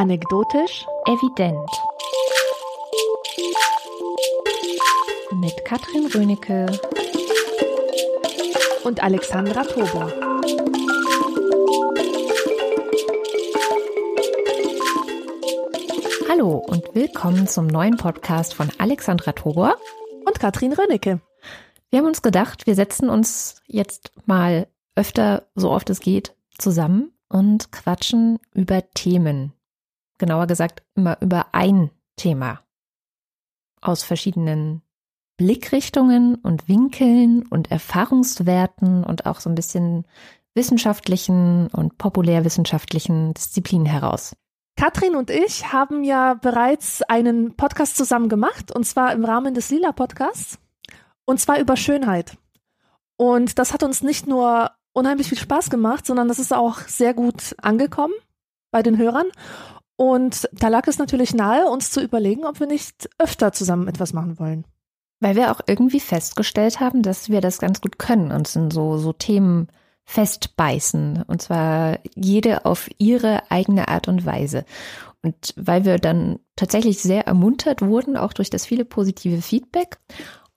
Anekdotisch Evident. Mit Katrin Rönecke und Alexandra Tobor. Hallo und willkommen zum neuen Podcast von Alexandra Tobor und Katrin Rönecke. Wir haben uns gedacht, wir setzen uns jetzt mal öfter, so oft es geht, zusammen und quatschen über Themen. Genauer gesagt, immer über ein Thema. Aus verschiedenen Blickrichtungen und Winkeln und Erfahrungswerten und auch so ein bisschen wissenschaftlichen und populärwissenschaftlichen Disziplinen heraus. Katrin und ich haben ja bereits einen Podcast zusammen gemacht, und zwar im Rahmen des Lila Podcasts, und zwar über Schönheit. Und das hat uns nicht nur unheimlich viel Spaß gemacht, sondern das ist auch sehr gut angekommen bei den Hörern. Und da lag es natürlich nahe, uns zu überlegen, ob wir nicht öfter zusammen etwas machen wollen. Weil wir auch irgendwie festgestellt haben, dass wir das ganz gut können, uns in so, so Themen festbeißen. Und zwar jede auf ihre eigene Art und Weise. Und weil wir dann tatsächlich sehr ermuntert wurden, auch durch das viele positive Feedback.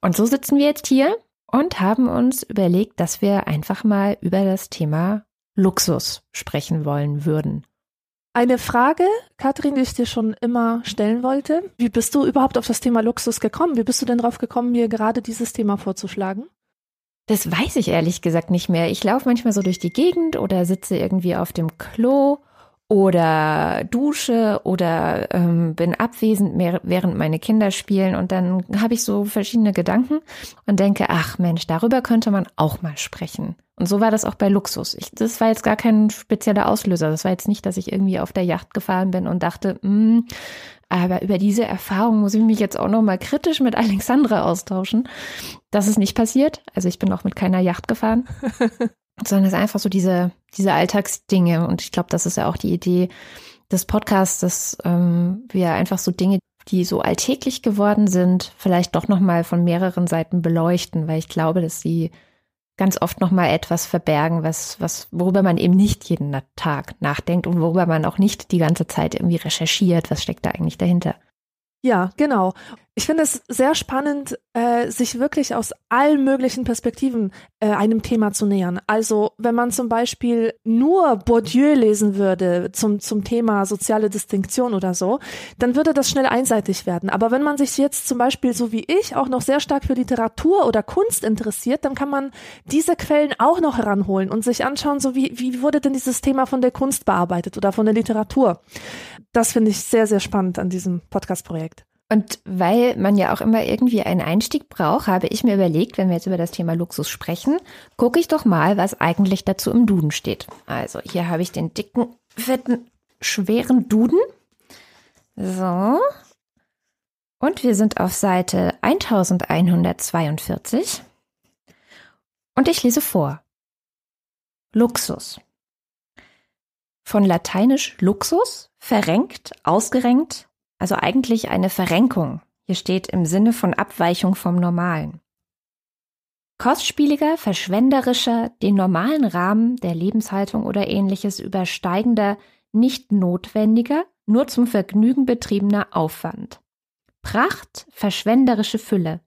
Und so sitzen wir jetzt hier und haben uns überlegt, dass wir einfach mal über das Thema Luxus sprechen wollen würden. Eine Frage, Katrin, die ich dir schon immer stellen wollte. Wie bist du überhaupt auf das Thema Luxus gekommen? Wie bist du denn drauf gekommen, mir gerade dieses Thema vorzuschlagen? Das weiß ich ehrlich gesagt nicht mehr. Ich laufe manchmal so durch die Gegend oder sitze irgendwie auf dem Klo oder dusche oder ähm, bin abwesend, mehr, während meine Kinder spielen und dann habe ich so verschiedene Gedanken und denke, ach Mensch, darüber könnte man auch mal sprechen. Und so war das auch bei Luxus. Ich, das war jetzt gar kein spezieller Auslöser. Das war jetzt nicht, dass ich irgendwie auf der Yacht gefahren bin und dachte, mh, hm, aber über diese Erfahrung muss ich mich jetzt auch noch mal kritisch mit Alexandra austauschen. Das ist nicht passiert. Also ich bin auch mit keiner Yacht gefahren. sondern es ist einfach so diese, diese Alltagsdinge. Und ich glaube, das ist ja auch die Idee des Podcasts, dass ähm, wir einfach so Dinge, die so alltäglich geworden sind, vielleicht doch nochmal von mehreren Seiten beleuchten, weil ich glaube, dass sie ganz oft nochmal etwas verbergen, was, was, worüber man eben nicht jeden Tag nachdenkt und worüber man auch nicht die ganze Zeit irgendwie recherchiert, was steckt da eigentlich dahinter. Ja, genau. Ich finde es sehr spannend, äh, sich wirklich aus allen möglichen Perspektiven äh, einem Thema zu nähern. Also wenn man zum Beispiel nur Bourdieu lesen würde zum, zum Thema soziale Distinktion oder so, dann würde das schnell einseitig werden. Aber wenn man sich jetzt zum Beispiel so wie ich auch noch sehr stark für Literatur oder Kunst interessiert, dann kann man diese Quellen auch noch heranholen und sich anschauen, so wie, wie wurde denn dieses Thema von der Kunst bearbeitet oder von der Literatur. Das finde ich sehr, sehr spannend an diesem Podcast-Projekt. Und weil man ja auch immer irgendwie einen Einstieg braucht, habe ich mir überlegt, wenn wir jetzt über das Thema Luxus sprechen, gucke ich doch mal, was eigentlich dazu im Duden steht. Also hier habe ich den dicken, fetten, schweren Duden. So. Und wir sind auf Seite 1142. Und ich lese vor. Luxus. Von lateinisch Luxus, verrenkt, ausgerenkt, also eigentlich eine Verrenkung. Hier steht im Sinne von Abweichung vom Normalen. Kostspieliger, verschwenderischer, den normalen Rahmen der Lebenshaltung oder ähnliches übersteigender, nicht notwendiger, nur zum Vergnügen betriebener Aufwand. Pracht, verschwenderische Fülle,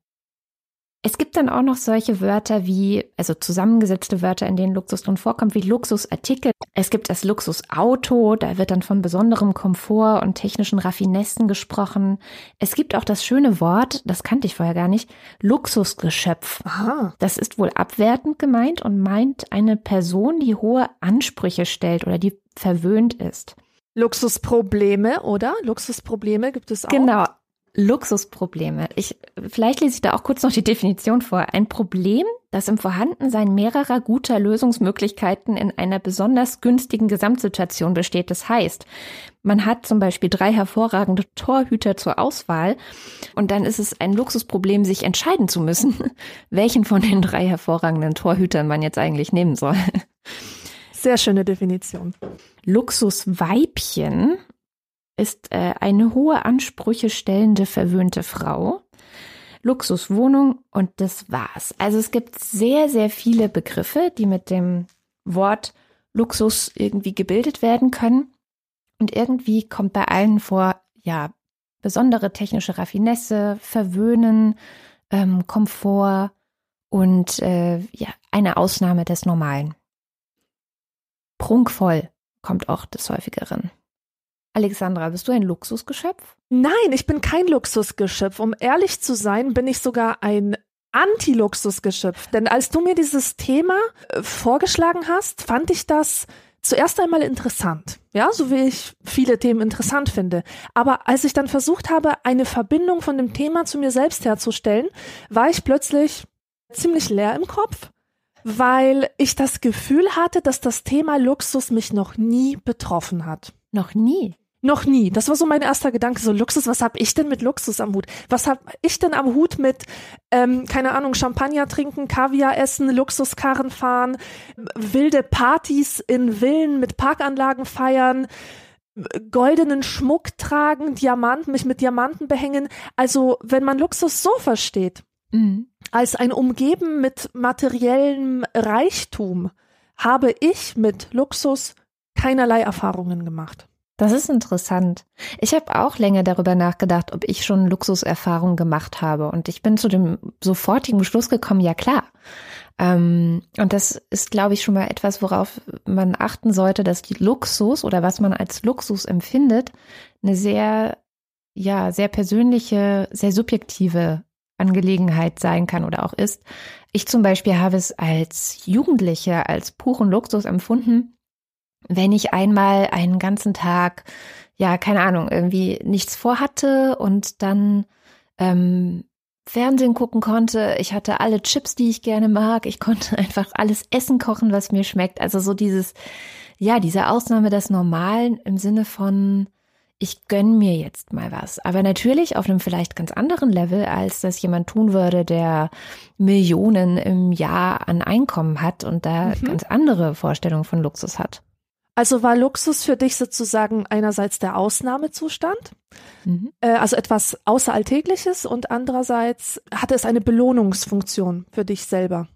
es gibt dann auch noch solche Wörter wie, also zusammengesetzte Wörter, in denen Luxus drin vorkommt, wie Luxusartikel. Es gibt das Luxusauto, da wird dann von besonderem Komfort und technischen Raffinessen gesprochen. Es gibt auch das schöne Wort, das kannte ich vorher gar nicht, Luxusgeschöpf. Aha. Das ist wohl abwertend gemeint und meint eine Person, die hohe Ansprüche stellt oder die verwöhnt ist. Luxusprobleme, oder? Luxusprobleme gibt es auch. Genau, Luxusprobleme. Ich, vielleicht lese ich da auch kurz noch die Definition vor. Ein Problem, das im Vorhandensein mehrerer guter Lösungsmöglichkeiten in einer besonders günstigen Gesamtsituation besteht. Das heißt, man hat zum Beispiel drei hervorragende Torhüter zur Auswahl und dann ist es ein Luxusproblem, sich entscheiden zu müssen, welchen von den drei hervorragenden Torhütern man jetzt eigentlich nehmen soll. Sehr schöne Definition. Luxusweibchen ist äh, eine hohe Ansprüche stellende verwöhnte Frau. Luxuswohnung und das war's. Also es gibt sehr, sehr viele Begriffe, die mit dem Wort Luxus irgendwie gebildet werden können. Und irgendwie kommt bei allen vor, ja, besondere technische Raffinesse, Verwöhnen, ähm, Komfort und äh, ja, eine Ausnahme des Normalen. Prunkvoll kommt auch des Häufigeren. Alexandra, bist du ein Luxusgeschöpf? Nein, ich bin kein Luxusgeschöpf. Um ehrlich zu sein, bin ich sogar ein Anti-Luxusgeschöpf. Denn als du mir dieses Thema äh, vorgeschlagen hast, fand ich das zuerst einmal interessant. Ja, so wie ich viele Themen interessant finde. Aber als ich dann versucht habe, eine Verbindung von dem Thema zu mir selbst herzustellen, war ich plötzlich ziemlich leer im Kopf, weil ich das Gefühl hatte, dass das Thema Luxus mich noch nie betroffen hat. Noch nie? Noch nie. Das war so mein erster Gedanke. So Luxus, was hab ich denn mit Luxus am Hut? Was hab ich denn am Hut mit, ähm, keine Ahnung, Champagner trinken, Kaviar essen, Luxuskarren fahren, wilde Partys in Villen mit Parkanlagen feiern, goldenen Schmuck tragen, Diamanten, mich mit Diamanten behängen. Also, wenn man Luxus so versteht, mhm. als ein Umgeben mit materiellem Reichtum, habe ich mit Luxus keinerlei Erfahrungen gemacht. Das ist interessant. Ich habe auch länger darüber nachgedacht, ob ich schon Luxuserfahrungen gemacht habe. Und ich bin zu dem sofortigen Schluss gekommen, ja klar. Ähm, und das ist, glaube ich, schon mal etwas, worauf man achten sollte, dass die Luxus oder was man als Luxus empfindet, eine sehr, ja, sehr persönliche, sehr subjektive Angelegenheit sein kann oder auch ist. Ich zum Beispiel habe es als Jugendliche als puren Luxus empfunden, wenn ich einmal einen ganzen Tag, ja, keine Ahnung, irgendwie nichts vorhatte und dann ähm, Fernsehen gucken konnte. Ich hatte alle Chips, die ich gerne mag. Ich konnte einfach alles Essen kochen, was mir schmeckt. Also so dieses, ja, diese Ausnahme des Normalen im Sinne von, ich gönn mir jetzt mal was. Aber natürlich auf einem vielleicht ganz anderen Level, als das jemand tun würde, der Millionen im Jahr an Einkommen hat und da mhm. ganz andere Vorstellungen von Luxus hat. Also war Luxus für dich sozusagen einerseits der Ausnahmezustand, mhm. äh, also etwas Außeralltägliches und andererseits hatte es eine Belohnungsfunktion für dich selber.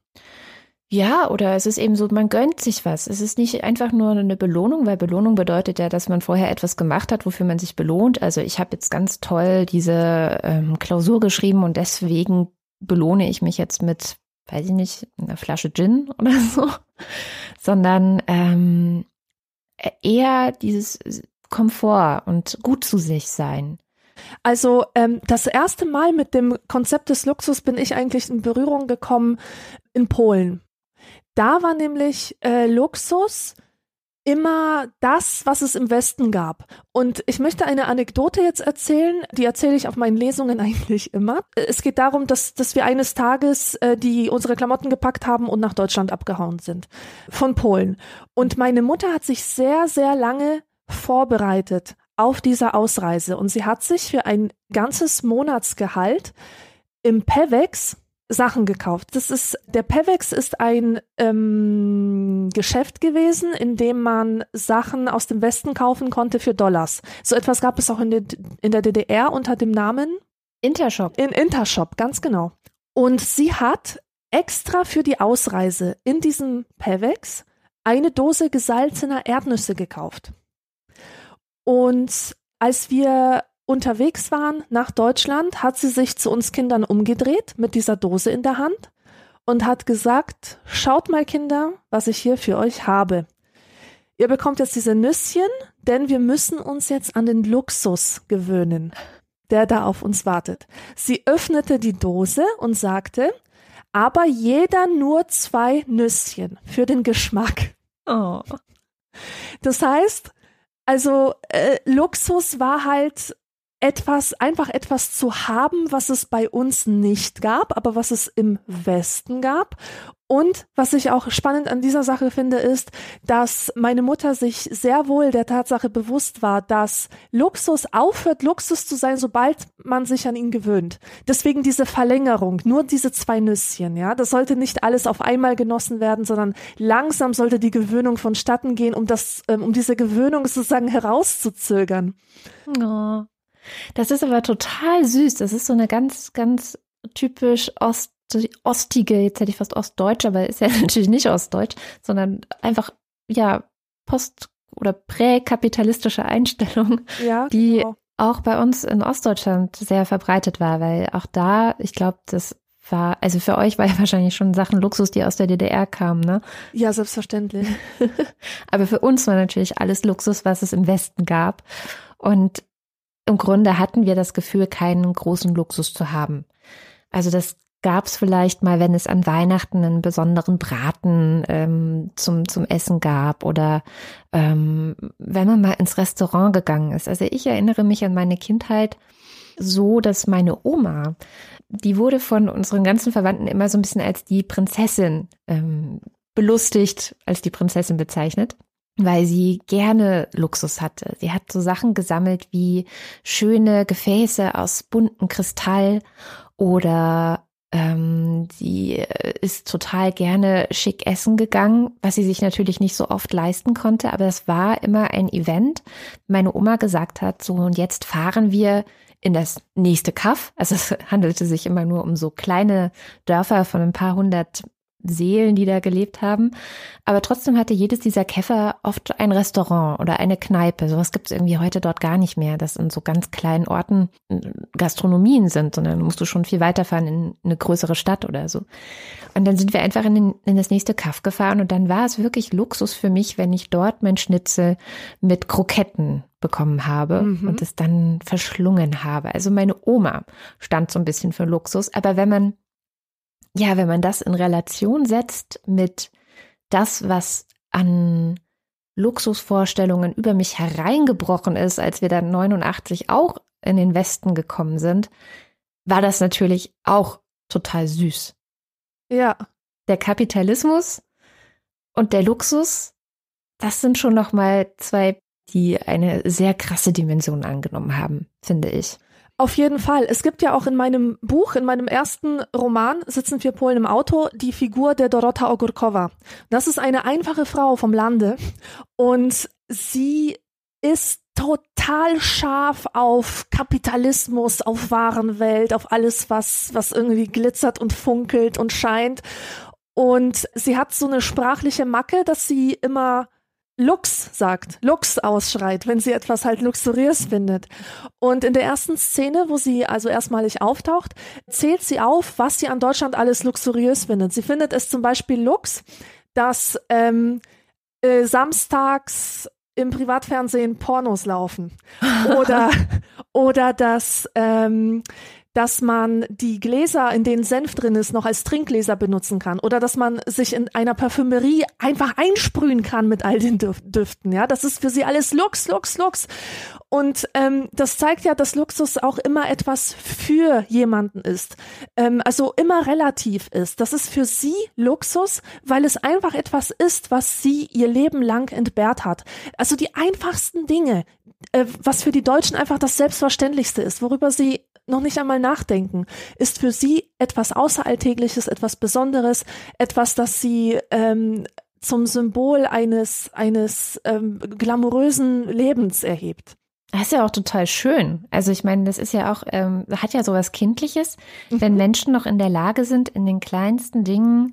Ja, oder es ist eben so, man gönnt sich was. Es ist nicht einfach nur eine Belohnung, weil Belohnung bedeutet ja, dass man vorher etwas gemacht hat, wofür man sich belohnt. Also ich habe jetzt ganz toll diese ähm, Klausur geschrieben und deswegen belohne ich mich jetzt mit, weiß ich nicht, einer Flasche Gin oder so, sondern ähm, eher dieses Komfort und gut zu sich sein. Also ähm, das erste Mal mit dem Konzept des Luxus bin ich eigentlich in Berührung gekommen in Polen. Da war nämlich äh, Luxus immer das, was es im Westen gab. Und ich möchte eine Anekdote jetzt erzählen, die erzähle ich auf meinen Lesungen eigentlich immer. Es geht darum, dass, dass wir eines Tages äh, die unsere Klamotten gepackt haben und nach Deutschland abgehauen sind. Von Polen. Und meine Mutter hat sich sehr, sehr lange vorbereitet auf diese Ausreise. Und sie hat sich für ein ganzes Monatsgehalt im Pevex Sachen gekauft. Das ist, der Pevex ist ein ähm, Geschäft gewesen, in dem man Sachen aus dem Westen kaufen konnte für Dollars. So etwas gab es auch in, der, in der DDR unter dem Namen Intershop. In Intershop, ganz genau. Und sie hat extra für die Ausreise in diesem Pevex eine Dose gesalzener Erdnüsse gekauft. Und als wir unterwegs waren nach Deutschland, hat sie sich zu uns Kindern umgedreht mit dieser Dose in der Hand und hat gesagt, schaut mal Kinder, was ich hier für euch habe. Ihr bekommt jetzt diese Nüsschen, denn wir müssen uns jetzt an den Luxus gewöhnen, der da auf uns wartet. Sie öffnete die Dose und sagte, aber jeder nur zwei Nüsschen für den Geschmack. Oh. Das heißt, also äh, Luxus war halt etwas, einfach etwas zu haben, was es bei uns nicht gab, aber was es im Westen gab. Und was ich auch spannend an dieser Sache finde, ist, dass meine Mutter sich sehr wohl der Tatsache bewusst war, dass Luxus aufhört, Luxus zu sein, sobald man sich an ihn gewöhnt. Deswegen diese Verlängerung, nur diese zwei Nüsschen, ja. Das sollte nicht alles auf einmal genossen werden, sondern langsam sollte die Gewöhnung vonstatten gehen, um das, ähm, um diese Gewöhnung sozusagen herauszuzögern. Oh. Das ist aber total süß. Das ist so eine ganz, ganz typisch Ost, ostige, jetzt hätte ich fast Ostdeutsch, aber ist ja natürlich nicht Ostdeutsch, sondern einfach, ja, Post, oder präkapitalistische Einstellung, Ja, die genau. auch bei uns in Ostdeutschland sehr verbreitet war, weil auch da, ich glaube, das war, also für euch war ja wahrscheinlich schon Sachen Luxus, die aus der DDR kamen, ne? Ja, selbstverständlich. Aber für uns war natürlich alles Luxus, was es im Westen gab. Und im Grunde hatten wir das Gefühl, keinen großen Luxus zu haben. Also das gab es vielleicht mal, wenn es an Weihnachten einen besonderen Braten ähm, zum, zum Essen gab oder ähm, wenn man mal ins Restaurant gegangen ist. Also ich erinnere mich an meine Kindheit so, dass meine Oma, die wurde von unseren ganzen Verwandten immer so ein bisschen als die Prinzessin ähm, belustigt, als die Prinzessin bezeichnet weil sie gerne Luxus hatte. Sie hat so Sachen gesammelt wie schöne Gefäße aus buntem Kristall oder ähm, sie äh, ist total gerne schick essen gegangen, was sie sich natürlich nicht so oft leisten konnte, aber es war immer ein Event. Meine Oma gesagt hat, so und jetzt fahren wir in das nächste Kaff. Also es handelte sich immer nur um so kleine Dörfer von ein paar hundert Seelen, die da gelebt haben. Aber trotzdem hatte jedes dieser Käfer oft ein Restaurant oder eine Kneipe. Sowas gibt es irgendwie heute dort gar nicht mehr, dass in so ganz kleinen Orten äh, Gastronomien sind, sondern musst du schon viel weiterfahren in eine größere Stadt oder so. Und dann sind wir einfach in, den, in das nächste Kaff gefahren und dann war es wirklich Luxus für mich, wenn ich dort mein Schnitzel mit Kroketten bekommen habe Mhm. und es dann verschlungen habe. Also meine Oma stand so ein bisschen für Luxus. Aber wenn man ja, wenn man das in Relation setzt mit das, was an Luxusvorstellungen über mich hereingebrochen ist, als wir dann 89 auch in den Westen gekommen sind, war das natürlich auch total süß. Ja, Der Kapitalismus und der Luxus, das sind schon noch mal zwei, die eine sehr krasse Dimension angenommen haben, finde ich. Auf jeden Fall. Es gibt ja auch in meinem Buch, in meinem ersten Roman, sitzen vier Polen im Auto, die Figur der Dorota Ogórkowa. Das ist eine einfache Frau vom Lande und sie ist total scharf auf Kapitalismus, auf Warenwelt, auf alles, was, was irgendwie glitzert und funkelt und scheint. Und sie hat so eine sprachliche Macke, dass sie immer Lux sagt, Lux ausschreit, wenn sie etwas halt luxuriös findet. Und in der ersten Szene, wo sie also erstmalig auftaucht, zählt sie auf, was sie an Deutschland alles luxuriös findet. Sie findet es zum Beispiel Lux, dass ähm, äh, samstags im Privatfernsehen Pornos laufen oder oder dass ähm, dass man die Gläser, in denen Senf drin ist, noch als Trinkgläser benutzen kann oder dass man sich in einer Parfümerie einfach einsprühen kann mit all den Düf Düften. Ja, das ist für sie alles Lux, Lux, Lux. Und ähm, das zeigt ja, dass Luxus auch immer etwas für jemanden ist, ähm, also immer relativ ist. Das ist für sie Luxus, weil es einfach etwas ist, was sie ihr Leben lang entbehrt hat. Also die einfachsten Dinge, äh, was für die Deutschen einfach das Selbstverständlichste ist, worüber sie noch nicht einmal nachdenken, ist für sie etwas Außeralltägliches, etwas Besonderes, etwas, das sie ähm, zum Symbol eines, eines ähm, glamourösen Lebens erhebt. Das ist ja auch total schön. Also ich meine, das ist ja auch, ähm, hat ja sowas Kindliches, wenn Menschen noch in der Lage sind, in den kleinsten Dingen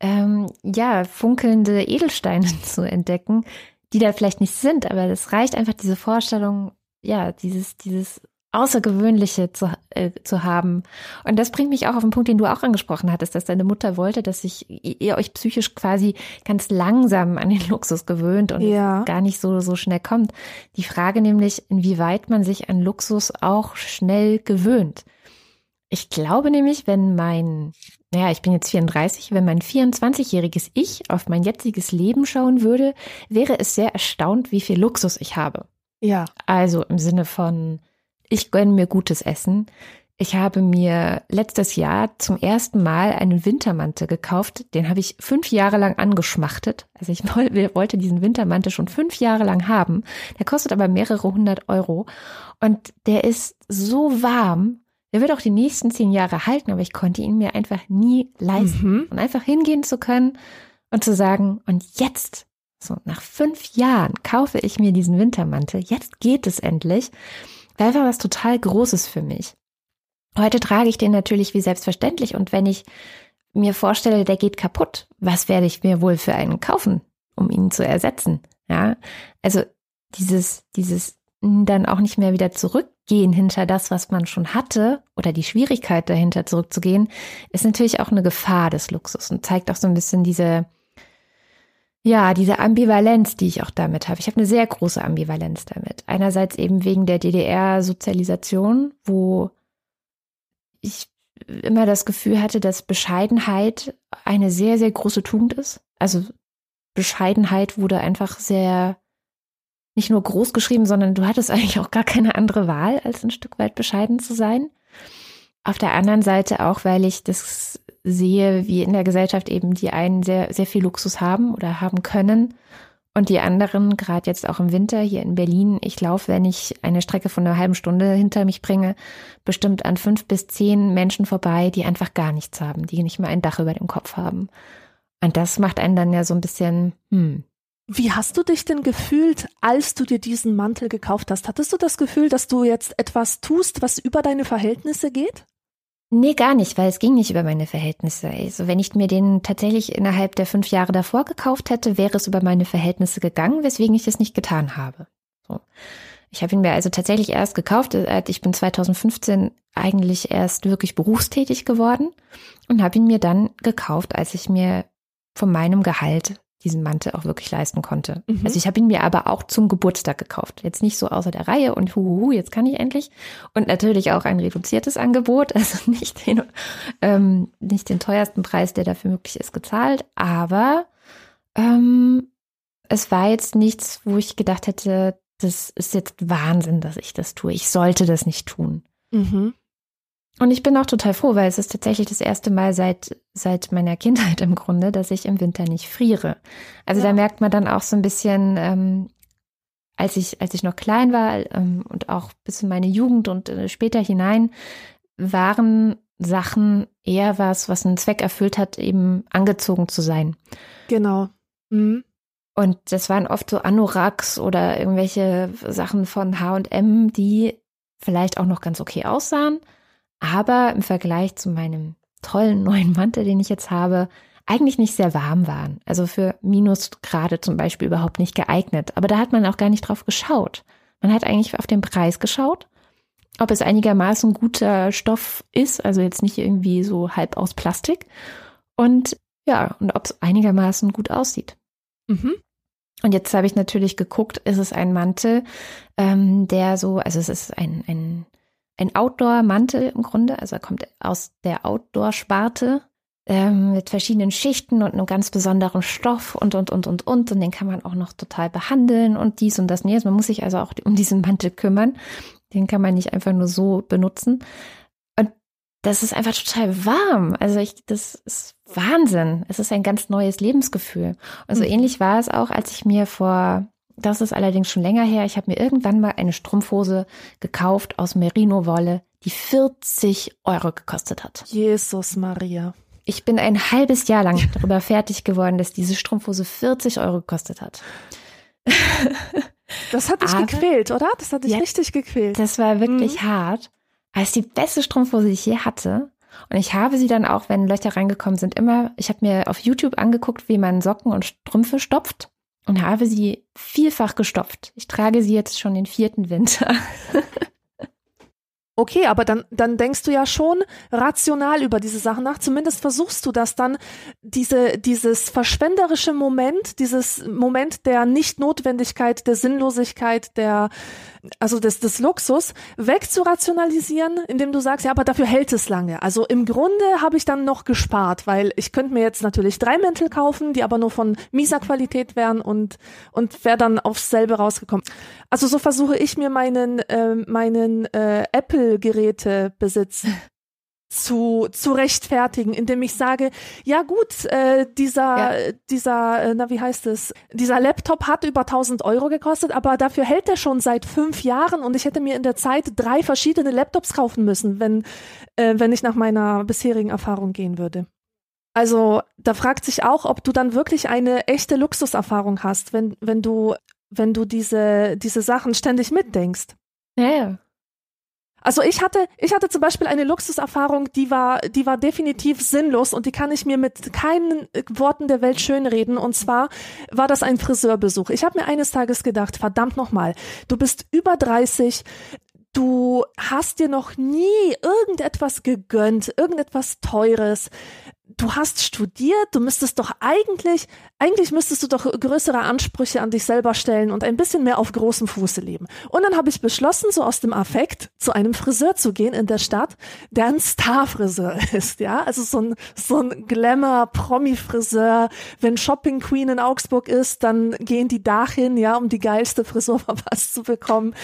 ähm, ja funkelnde Edelsteine zu entdecken, die da vielleicht nicht sind, aber das reicht einfach diese Vorstellung, ja, dieses, dieses Außergewöhnliche zu, äh, zu haben. Und das bringt mich auch auf den Punkt, den du auch angesprochen hattest, dass deine Mutter wollte, dass sich ihr euch psychisch quasi ganz langsam an den Luxus gewöhnt und Ja. gar nicht so, so schnell kommt. Die Frage nämlich, inwieweit man sich an Luxus auch schnell gewöhnt. Ich glaube nämlich, wenn mein, naja, ich bin jetzt 34, wenn mein 24-jähriges Ich auf mein jetziges Leben schauen würde, wäre es sehr erstaunt, wie viel Luxus ich habe. Ja. Also im Sinne von, ich gönne mir gutes Essen. Ich habe mir letztes Jahr zum ersten Mal einen Wintermantel gekauft. Den habe ich fünf Jahre lang angeschmachtet. Also ich woll- wollte diesen Wintermantel schon fünf Jahre lang haben. Der kostet aber mehrere hundert Euro. Und der ist so warm. Der wird auch die nächsten zehn Jahre halten, aber ich konnte ihn mir einfach nie leisten. Mhm. Und einfach hingehen zu können und zu sagen, und jetzt, so nach fünf Jahren, kaufe ich mir diesen Wintermantel. Jetzt geht es endlich. War einfach was total Großes für mich. Heute trage ich den natürlich wie selbstverständlich und wenn ich mir vorstelle, der geht kaputt, was werde ich mir wohl für einen kaufen, um ihn zu ersetzen? Ja, also dieses, dieses dann auch nicht mehr wieder zurückgehen hinter das, was man schon hatte oder die Schwierigkeit dahinter zurückzugehen, ist natürlich auch eine Gefahr des Luxus und zeigt auch so ein bisschen diese, ja, diese Ambivalenz, die ich auch damit habe. Ich habe eine sehr große Ambivalenz damit. Einerseits eben wegen der DDR-Sozialisation, wo ich immer das Gefühl hatte, dass Bescheidenheit eine sehr, sehr große Tugend ist. Also Bescheidenheit wurde einfach sehr nicht nur groß geschrieben, sondern du hattest eigentlich auch gar keine andere Wahl, als ein Stück weit bescheiden zu sein. Auf der anderen Seite auch, weil ich das sehe, wie in der Gesellschaft eben die einen sehr, sehr viel Luxus haben oder haben können und die anderen, gerade jetzt auch im Winter hier in Berlin, ich laufe, wenn ich eine Strecke von einer halben Stunde hinter mich bringe, bestimmt an fünf bis zehn Menschen vorbei, die einfach gar nichts haben, die nicht mehr ein Dach über dem Kopf haben. Und das macht einen dann ja so ein bisschen, hm. Wie hast du dich denn gefühlt, als du dir diesen Mantel gekauft hast? Hattest du das Gefühl, dass du jetzt etwas tust, was über deine Verhältnisse geht? Nee, gar nicht, weil es ging nicht über meine Verhältnisse. Also wenn ich mir den tatsächlich innerhalb der fünf Jahre davor gekauft hätte, wäre es über meine Verhältnisse gegangen, weswegen ich es nicht getan habe. So. Ich habe ihn mir also tatsächlich erst gekauft. Äh, ich bin 2015 eigentlich erst wirklich berufstätig geworden und habe ihn mir dann gekauft, als ich mir von meinem Gehalt diesen Mantel auch wirklich leisten konnte. Mhm. Also ich habe ihn mir aber auch zum Geburtstag gekauft. Jetzt nicht so außer der Reihe und huhuhu, jetzt kann ich endlich. Und natürlich auch ein reduziertes Angebot, also nicht den, ähm, nicht den teuersten Preis, der dafür möglich ist, gezahlt. Aber ähm, es war jetzt nichts, wo ich gedacht hätte, das ist jetzt Wahnsinn, dass ich das tue. Ich sollte das nicht tun. Mhm. Und ich bin auch total froh, weil es ist tatsächlich das erste Mal seit, seit meiner Kindheit im Grunde, dass ich im Winter nicht friere. Also ja. da merkt man dann auch so ein bisschen, ähm, als ich, als ich noch klein war ähm, und auch bis in meine Jugend und äh, später hinein, waren Sachen eher was, was einen Zweck erfüllt hat, eben angezogen zu sein. Genau. Mhm. Und das waren oft so Anoraks oder irgendwelche Sachen von H&M, die vielleicht auch noch ganz okay aussahen, aber im Vergleich zu meinem tollen neuen Mantel, den ich jetzt habe, eigentlich nicht sehr warm waren. Also für Minusgrade zum Beispiel überhaupt nicht geeignet. Aber da hat man auch gar nicht drauf geschaut. Man hat eigentlich auf den Preis geschaut, ob es einigermaßen guter Stoff ist, also jetzt nicht irgendwie so halb aus Plastik. Und ja, und ob es einigermaßen gut aussieht. Mhm. Und jetzt habe ich natürlich geguckt, ist es ein Mantel, ähm, der so, also es ist ein, ein ein Outdoor-Mantel im Grunde, also er kommt aus der Outdoor-Sparte ähm, mit verschiedenen Schichten und einem ganz besonderen Stoff und, und, und, und, und. Und den kann man auch noch total behandeln und dies und das und Man muss sich also auch um diesen Mantel kümmern. Den kann man nicht einfach nur so benutzen. Und das ist einfach total warm. Also ich, das ist Wahnsinn. Es ist ein ganz neues Lebensgefühl. Und so mhm. ähnlich war es auch, als ich mir vor das ist allerdings schon länger her. Ich habe mir irgendwann mal eine Strumpfhose gekauft aus Merino-Wolle, die 40 Euro gekostet hat. Jesus Maria. Ich bin ein halbes Jahr lang darüber fertig geworden, dass diese Strumpfhose 40 Euro gekostet hat. Das hat dich Aber, gequält, oder? Das hat dich ja, richtig gequält. Das war wirklich mhm. hart. Ist die beste Strumpfhose, die ich je hatte. Und ich habe sie dann auch, wenn Löcher reingekommen sind, immer, ich habe mir auf YouTube angeguckt, wie man Socken und Strümpfe stopft und habe sie vielfach gestopft. Ich trage sie jetzt schon den vierten Winter. Okay, aber dann, dann denkst du ja schon rational über diese Sachen nach. Zumindest versuchst du das dann, diese, dieses verschwenderische Moment, dieses Moment der Nichtnotwendigkeit, der Sinnlosigkeit, der, also des, des Luxus, wegzurationalisieren, indem du sagst, ja, aber dafür hält es lange. Also im Grunde habe ich dann noch gespart, weil ich könnte mir jetzt natürlich drei Mäntel kaufen, die aber nur von mieser Qualität wären und, und wäre dann aufs selbe rausgekommen. Also so versuche ich mir meinen, äh, meinen äh, Apple Apple-Geräte besitzen zu, zu rechtfertigen, indem ich sage, ja gut, äh, dieser, ja. dieser, äh, na wie heißt es, dieser Laptop hat über 1000 Euro gekostet, aber dafür hält er schon seit fünf Jahren und ich hätte mir in der Zeit drei verschiedene Laptops kaufen müssen, wenn, äh, wenn ich nach meiner bisherigen Erfahrung gehen würde. Also da fragt sich auch, ob du dann wirklich eine echte Luxuserfahrung hast, wenn, wenn du, wenn du diese, diese Sachen ständig mitdenkst. Ja, ja. Also ich hatte, ich hatte zum Beispiel eine Luxuserfahrung, die war, die war definitiv sinnlos und die kann ich mir mit keinen Worten der Welt schönreden. Und zwar war das ein Friseurbesuch. Ich habe mir eines Tages gedacht, verdammt nochmal, du bist über 30, du hast dir noch nie irgendetwas gegönnt, irgendetwas Teures du hast studiert, du müsstest doch eigentlich, eigentlich müsstest du doch größere Ansprüche an dich selber stellen und ein bisschen mehr auf großem Fuße leben. Und dann habe ich beschlossen, so aus dem Affekt zu einem Friseur zu gehen in der Stadt, der ein Starfriseur ist, ja, also so ein, so ein Glamour-Promi-Friseur. Wenn Shopping Queen in Augsburg ist, dann gehen die dahin, ja, um die geilste Frisur verpasst zu bekommen.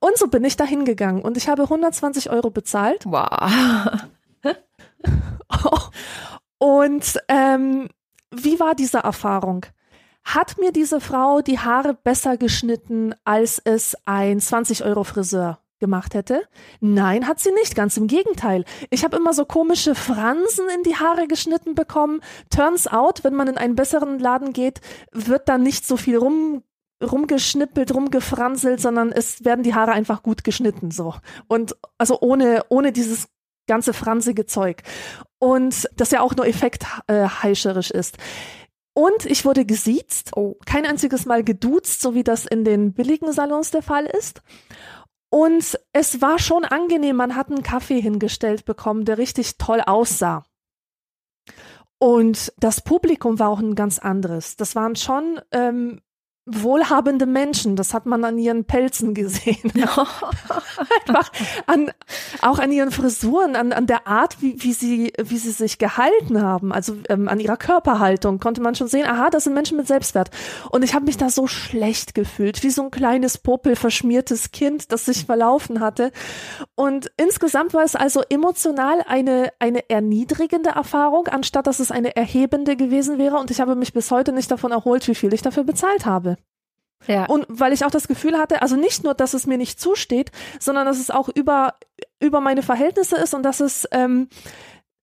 Und so bin ich da hingegangen und ich habe 120 Euro bezahlt. Wow. Und ähm, wie war diese Erfahrung? Hat mir diese Frau die Haare besser geschnitten, als es ein 20-Euro-Friseur gemacht hätte? Nein, hat sie nicht, ganz im Gegenteil. Ich habe immer so komische Fransen in die Haare geschnitten bekommen. Turns out, wenn man in einen besseren Laden geht, wird da nicht so viel rum rumgeschnippelt, rumgefranselt, sondern es werden die Haare einfach gut geschnitten so. Und also ohne ohne dieses ganze fransige Zeug. Und das ja auch nur effektheischerisch äh, ist. Und ich wurde gesiezt, oh. kein einziges Mal geduzt, so wie das in den billigen Salons der Fall ist. Und es war schon angenehm, man hat einen Kaffee hingestellt bekommen, der richtig toll aussah. Und das Publikum war auch ein ganz anderes. Das waren schon ähm, wohlhabende Menschen, das hat man an ihren Pelzen gesehen. Einfach an, auch an ihren Frisuren, an, an der Art, wie, wie, sie, wie sie sich gehalten haben, also ähm, an ihrer Körperhaltung konnte man schon sehen, aha, das sind Menschen mit Selbstwert. Und ich habe mich da so schlecht gefühlt, wie so ein kleines Popel verschmiertes Kind, das sich verlaufen hatte. Und insgesamt war es also emotional eine, eine erniedrigende Erfahrung, anstatt dass es eine erhebende gewesen wäre. Und ich habe mich bis heute nicht davon erholt, wie viel ich dafür bezahlt habe. Ja. Und weil ich auch das Gefühl hatte, also nicht nur, dass es mir nicht zusteht, sondern dass es auch über, über meine Verhältnisse ist und dass es, ähm,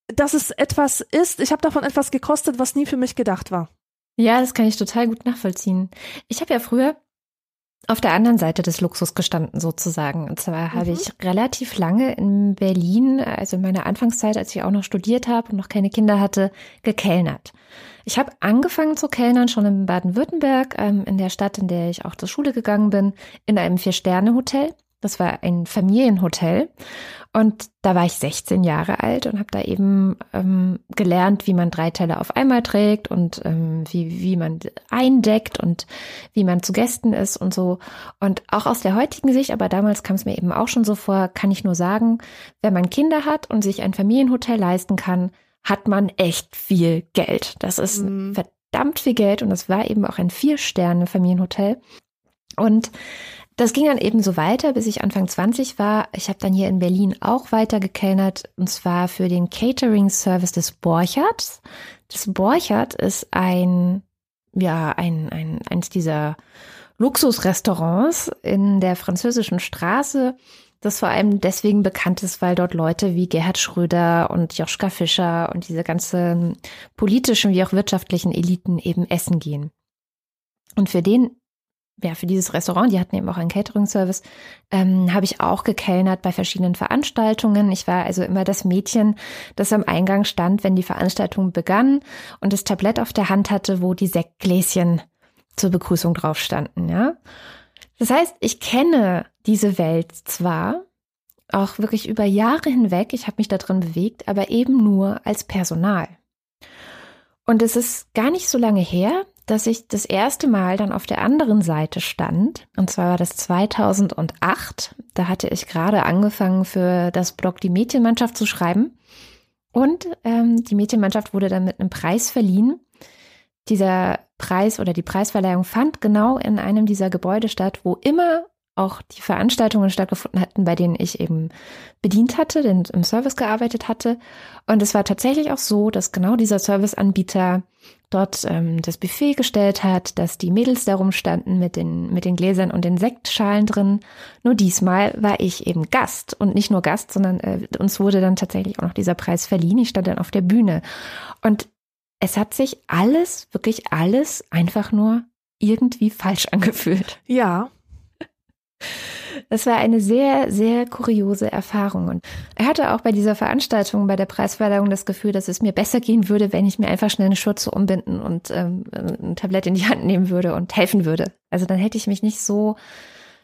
dass es etwas ist, ich habe davon etwas gekostet, was nie für mich gedacht war. Ja, das kann ich total gut nachvollziehen. Ich habe ja früher auf der anderen Seite des Luxus gestanden sozusagen. Und zwar mhm. habe ich relativ lange in Berlin, also in meiner Anfangszeit, als ich auch noch studiert habe und noch keine Kinder hatte, gekellnert. Ich habe angefangen zu kellnern schon in Baden-Württemberg, ähm, in der Stadt, in der ich auch zur Schule gegangen bin, in einem Vier-Sterne-Hotel. Das war ein Familienhotel. Und da war ich 16 Jahre alt und habe da eben ähm, gelernt, wie man drei Teller auf einmal trägt und ähm, wie, wie man eindeckt und wie man zu Gästen ist und so. Und auch aus der heutigen Sicht, aber damals kam es mir eben auch schon so vor, kann ich nur sagen, wenn man Kinder hat und sich ein Familienhotel leisten kann, hat man echt viel Geld. Das ist mhm. verdammt viel Geld und es war eben auch ein Vier-Sterne-Familienhotel. Und das ging dann eben so weiter, bis ich Anfang 20 war. Ich habe dann hier in Berlin auch weiter gekellnert und zwar für den Catering-Service des Borcherts. Das Borchert ist ein, ja, ein, ein, eins dieser Luxusrestaurants in der französischen Straße, das vor allem deswegen bekannt ist, weil dort Leute wie Gerhard Schröder und Joschka Fischer und diese ganzen politischen wie auch wirtschaftlichen Eliten eben essen gehen. Und für den ja, für dieses Restaurant, die hatten eben auch einen Catering-Service, ähm, habe ich auch gekellnert bei verschiedenen Veranstaltungen. Ich war also immer das Mädchen, das am Eingang stand, wenn die Veranstaltung begann und das Tablett auf der Hand hatte, wo die Sektgläschen zur Begrüßung drauf standen, ja. Das heißt, ich kenne diese Welt zwar, auch wirklich über Jahre hinweg, ich habe mich da drin bewegt, aber eben nur als Personal. Und es ist gar nicht so lange her, dass ich das erste Mal dann auf der anderen Seite stand. Und zwar war das 2008. Da hatte ich gerade angefangen für das Blog Die Mädchenmannschaft zu schreiben. Und ähm, die Mädchenmannschaft wurde dann mit einem Preis verliehen. Dieser Preis oder die Preisverleihung fand genau in einem dieser Gebäude statt, wo immer auch die Veranstaltungen stattgefunden hatten, bei denen ich eben bedient hatte, denn im Service gearbeitet hatte. Und es war tatsächlich auch so, dass genau dieser Serviceanbieter dort ähm, das Buffet gestellt hat, dass die Mädels darum standen mit den, mit den Gläsern und den Sektschalen drin. Nur diesmal war ich eben Gast und nicht nur Gast, sondern äh, uns wurde dann tatsächlich auch noch dieser Preis verliehen. Ich stand dann auf der Bühne. Und es hat sich alles, wirklich alles einfach nur irgendwie falsch angefühlt. Ja. Das war eine sehr, sehr kuriose Erfahrung. Und er hatte auch bei dieser Veranstaltung, bei der Preisverleihung das Gefühl, dass es mir besser gehen würde, wenn ich mir einfach schnell eine Schürze umbinden und ähm, ein Tablett in die Hand nehmen würde und helfen würde. Also dann hätte ich mich nicht so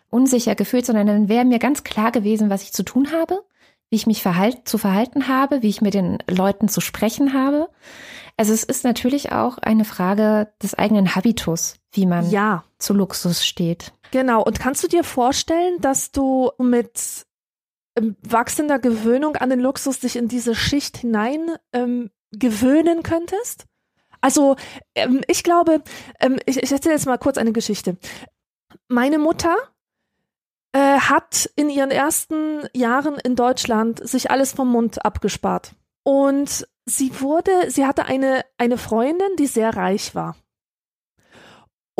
unsicher gefühlt, sondern dann wäre mir ganz klar gewesen, was ich zu tun habe, wie ich mich verhalt, zu verhalten habe, wie ich mit den Leuten zu sprechen habe. Also es ist natürlich auch eine Frage des eigenen Habitus, wie man ja. zu Luxus steht. Genau. Und kannst du dir vorstellen, dass du mit ähm, wachsender Gewöhnung an den Luxus dich in diese Schicht hinein ähm, gewöhnen könntest? Also ähm, ich glaube, ähm, ich, ich erzähle jetzt mal kurz eine Geschichte. Meine Mutter äh, hat in ihren ersten Jahren in Deutschland sich alles vom Mund abgespart. Und sie wurde, sie hatte eine, eine Freundin, die sehr reich war.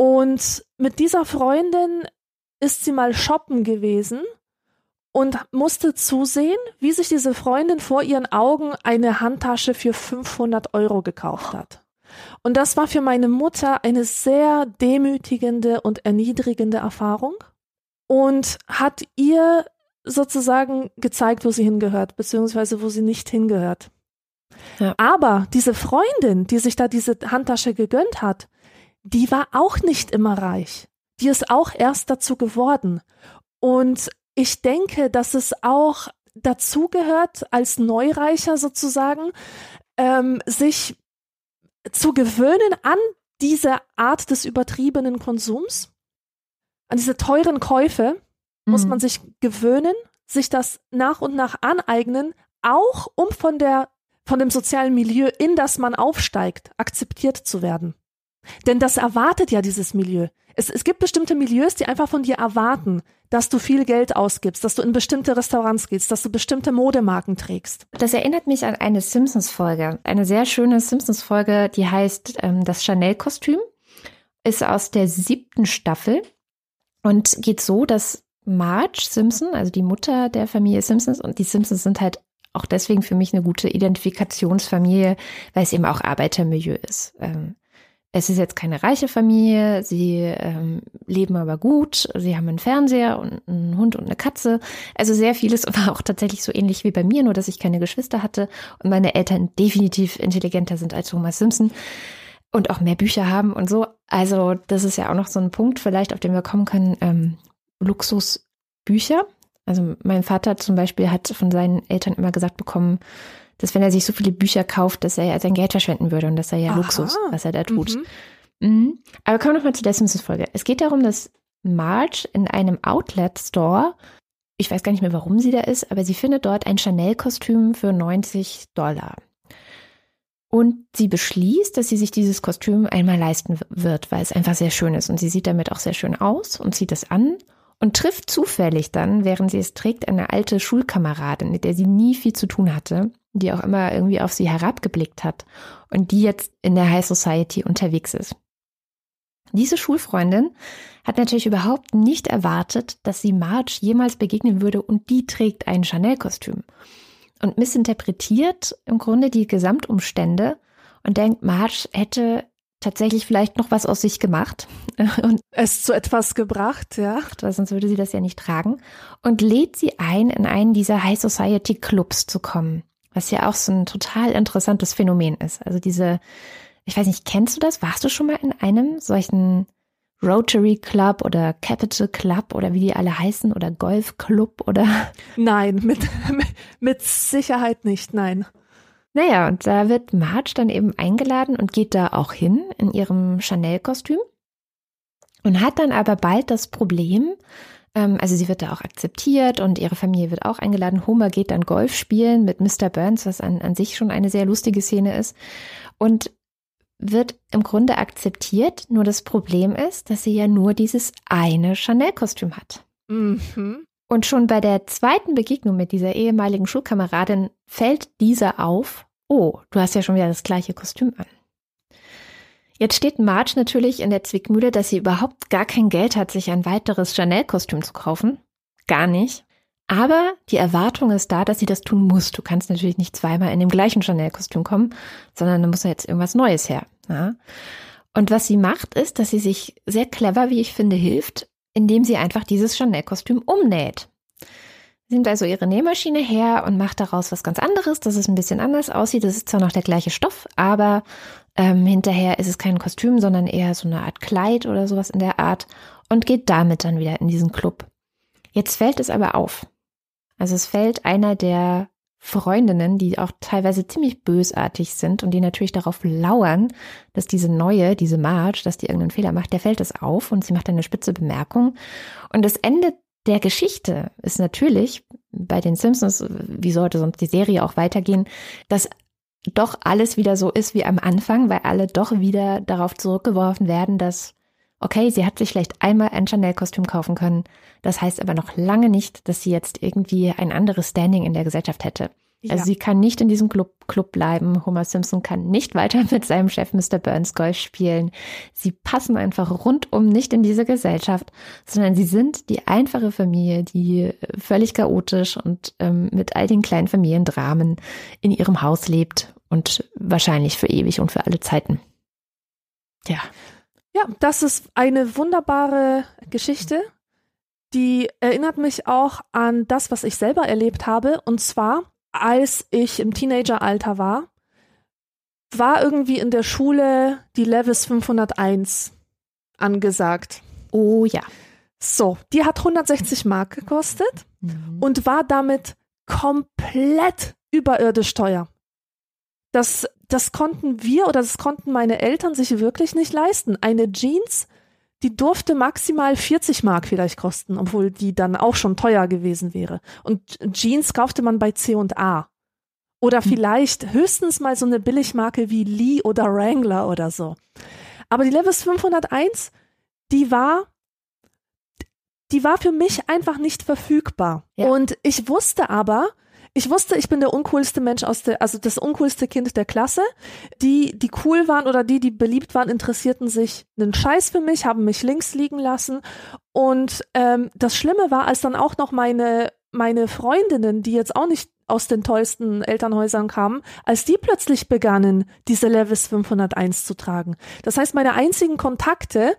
Und mit dieser Freundin ist sie mal shoppen gewesen und musste zusehen, wie sich diese Freundin vor ihren Augen eine Handtasche für 500 Euro gekauft hat. Und das war für meine Mutter eine sehr demütigende und erniedrigende Erfahrung und hat ihr sozusagen gezeigt, wo sie hingehört, beziehungsweise wo sie nicht hingehört. Ja. Aber diese Freundin, die sich da diese Handtasche gegönnt hat, die war auch nicht immer reich. Die ist auch erst dazu geworden. Und ich denke, dass es auch dazu gehört, als Neureicher sozusagen, ähm, sich zu gewöhnen an diese Art des übertriebenen Konsums, an diese teuren Käufe, mhm. muss man sich gewöhnen, sich das nach und nach aneignen, auch um von der von dem sozialen Milieu, in das man aufsteigt, akzeptiert zu werden. Denn das erwartet ja dieses Milieu. Es, es gibt bestimmte Milieus, die einfach von dir erwarten, dass du viel Geld ausgibst, dass du in bestimmte Restaurants gehst, dass du bestimmte Modemarken trägst. Das erinnert mich an eine Simpsons-Folge. Eine sehr schöne Simpsons-Folge, die heißt ähm, Das Chanel-Kostüm. Ist aus der siebten Staffel und geht so, dass Marge Simpson, also die Mutter der Familie Simpsons, und die Simpsons sind halt auch deswegen für mich eine gute Identifikationsfamilie, weil es eben auch Arbeitermilieu ist. Ähm, es ist jetzt keine reiche Familie, sie ähm, leben aber gut, sie haben einen Fernseher und einen Hund und eine Katze. Also sehr vieles war auch tatsächlich so ähnlich wie bei mir, nur dass ich keine Geschwister hatte und meine Eltern definitiv intelligenter sind als Thomas Simpson und auch mehr Bücher haben und so. Also das ist ja auch noch so ein Punkt vielleicht, auf den wir kommen können. Ähm, Luxusbücher. Also mein Vater zum Beispiel hat von seinen Eltern immer gesagt bekommen, dass wenn er sich so viele Bücher kauft, dass er ja sein Geld verschwenden würde und das sei ja Aha. Luxus, was er da tut. Mhm. Mhm. Aber kommen wir nochmal zu der Simpsons-Folge. Es geht darum, dass Marge in einem Outlet-Store, ich weiß gar nicht mehr, warum sie da ist, aber sie findet dort ein Chanel-Kostüm für 90 Dollar. Und sie beschließt, dass sie sich dieses Kostüm einmal leisten wird, weil es einfach sehr schön ist. Und sie sieht damit auch sehr schön aus und zieht es an und trifft zufällig dann, während sie es trägt, eine alte Schulkameradin, mit der sie nie viel zu tun hatte, die auch immer irgendwie auf sie herabgeblickt hat und die jetzt in der High Society unterwegs ist. Diese Schulfreundin hat natürlich überhaupt nicht erwartet, dass sie Marge jemals begegnen würde und die trägt ein Chanel-Kostüm und missinterpretiert im Grunde die Gesamtumstände und denkt, Marge hätte tatsächlich vielleicht noch was aus sich gemacht und es zu etwas gebracht, ja. Weil sonst würde sie das ja nicht tragen. Und lädt sie ein, in einen dieser High Society Clubs zu kommen. Was ja auch so ein total interessantes Phänomen ist. Also diese, ich weiß nicht, kennst du das? Warst du schon mal in einem solchen Rotary Club oder Capital Club oder wie die alle heißen oder Golf Club oder? Nein, mit, mit Sicherheit nicht, nein. Naja, und da wird Marge dann eben eingeladen und geht da auch hin in ihrem Chanel-Kostüm und hat dann aber bald das Problem, also sie wird da auch akzeptiert und ihre Familie wird auch eingeladen. Homer geht dann Golf spielen mit Mr. Burns, was an, an sich schon eine sehr lustige Szene ist und wird im Grunde akzeptiert. Nur das Problem ist, dass sie ja nur dieses eine Chanel-Kostüm hat. Mhm. Und schon bei der zweiten Begegnung mit dieser ehemaligen Schulkameradin fällt dieser auf, oh, du hast ja schon wieder das gleiche Kostüm an. Jetzt steht Marge natürlich in der Zwickmühle, dass sie überhaupt gar kein Geld hat, sich ein weiteres Chanel-Kostüm zu kaufen. Gar nicht. Aber die Erwartung ist da, dass sie das tun muss. Du kannst natürlich nicht zweimal in dem gleichen Chanel-Kostüm kommen, sondern da muss ja jetzt irgendwas Neues her. Ja? Und was sie macht, ist, dass sie sich sehr clever, wie ich finde, hilft, indem sie einfach dieses Chanel-Kostüm umnäht. Sie nimmt also ihre Nähmaschine her und macht daraus was ganz anderes, dass es ein bisschen anders aussieht. Das ist zwar noch der gleiche Stoff, aber ähm, hinterher ist es kein Kostüm, sondern eher so eine Art Kleid oder sowas in der Art und geht damit dann wieder in diesen Club. Jetzt fällt es aber auf. Also es fällt einer der Freundinnen, die auch teilweise ziemlich bösartig sind und die natürlich darauf lauern, dass diese neue, diese Marge, dass die irgendeinen Fehler macht, der fällt es auf und sie macht eine spitze Bemerkung. Und das Ende der Geschichte ist natürlich bei den Simpsons, wie sollte sonst die Serie auch weitergehen, dass doch alles wieder so ist wie am Anfang, weil alle doch wieder darauf zurückgeworfen werden, dass, okay, sie hat sich vielleicht einmal ein Chanel-Kostüm kaufen können. Das heißt aber noch lange nicht, dass sie jetzt irgendwie ein anderes Standing in der Gesellschaft hätte. Also ja. sie kann nicht in diesem Club, Club bleiben. Homer Simpson kann nicht weiter mit seinem Chef Mr. Burns Golf spielen. Sie passen einfach rundum nicht in diese Gesellschaft, sondern sie sind die einfache Familie, die völlig chaotisch und ähm, mit all den kleinen Familiendramen in ihrem Haus lebt und wahrscheinlich für ewig und für alle Zeiten. Ja. Ja, das ist eine wunderbare Geschichte. Die erinnert mich auch an das, was ich selber erlebt habe. Und zwar als ich im Teenageralter war, war irgendwie in der Schule die Levis 501 angesagt. Oh ja. So, die hat 160 Mark gekostet mhm. und war damit komplett überirdisch teuer. Das, das konnten wir oder das konnten meine Eltern sich wirklich nicht leisten. Eine Jeans die durfte maximal 40 Mark vielleicht kosten, obwohl die dann auch schon teuer gewesen wäre. Und Jeans kaufte man bei C&A. Oder hm. vielleicht höchstens mal so eine Billigmarke wie Lee oder Wrangler oder so. Aber die Levis 501, die war, die war für mich einfach nicht verfügbar. Ja. Und ich wusste aber, ich wusste, ich bin der uncoolste Mensch aus der, also das uncoolste Kind der Klasse. Die, die cool waren oder die, die beliebt waren, interessierten sich einen Scheiß für mich, haben mich links liegen lassen. Und ähm, das Schlimme war, als dann auch noch meine, meine Freundinnen, die jetzt auch nicht aus den tollsten Elternhäusern kamen, als die plötzlich begannen, diese Levis 501 zu tragen. Das heißt, meine einzigen Kontakte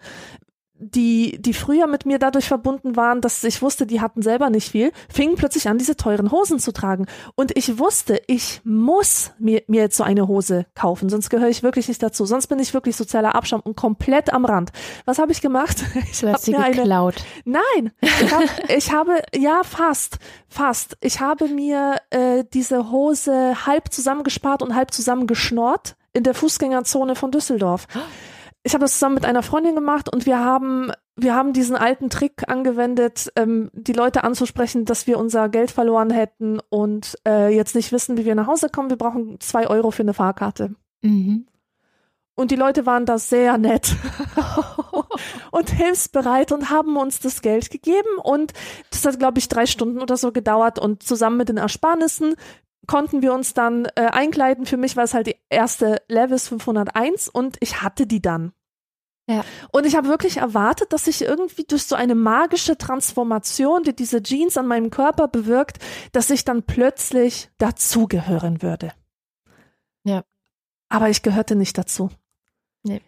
die, die früher mit mir dadurch verbunden waren, dass ich wusste, die hatten selber nicht viel, fingen plötzlich an, diese teuren Hosen zu tragen. Und ich wusste, ich muss mir, mir jetzt so eine Hose kaufen, sonst gehöre ich wirklich nicht dazu. Sonst bin ich wirklich sozialer Abschaum und komplett am Rand. Was habe ich gemacht? Ich du hast sie geklaut. Eine, nein, ich, hab, ich habe, ja, fast, fast. Ich habe mir äh, diese Hose halb zusammengespart und halb zusammengeschnort in der Fußgängerzone von Düsseldorf ich habe das zusammen mit einer Freundin gemacht und wir haben wir haben diesen alten Trick angewendet, ähm, die Leute anzusprechen, dass wir unser Geld verloren hätten und äh, jetzt nicht wissen, wie wir nach Hause kommen. Wir brauchen zwei Euro für eine Fahrkarte. Mhm. Und die Leute waren da sehr nett und hilfsbereit und haben uns das Geld gegeben. Und das hat, glaube ich, drei Stunden oder so gedauert. Und zusammen mit den Ersparnissen konnten wir uns dann äh, einkleiden. Für mich war es halt die erste Levis 501 und ich hatte die dann. Ja. Und ich habe wirklich erwartet, dass sich irgendwie durch so eine magische Transformation, die diese Jeans an meinem Körper bewirkt, dass ich dann plötzlich dazugehören würde. Ja. Aber ich gehörte nicht dazu. Nee.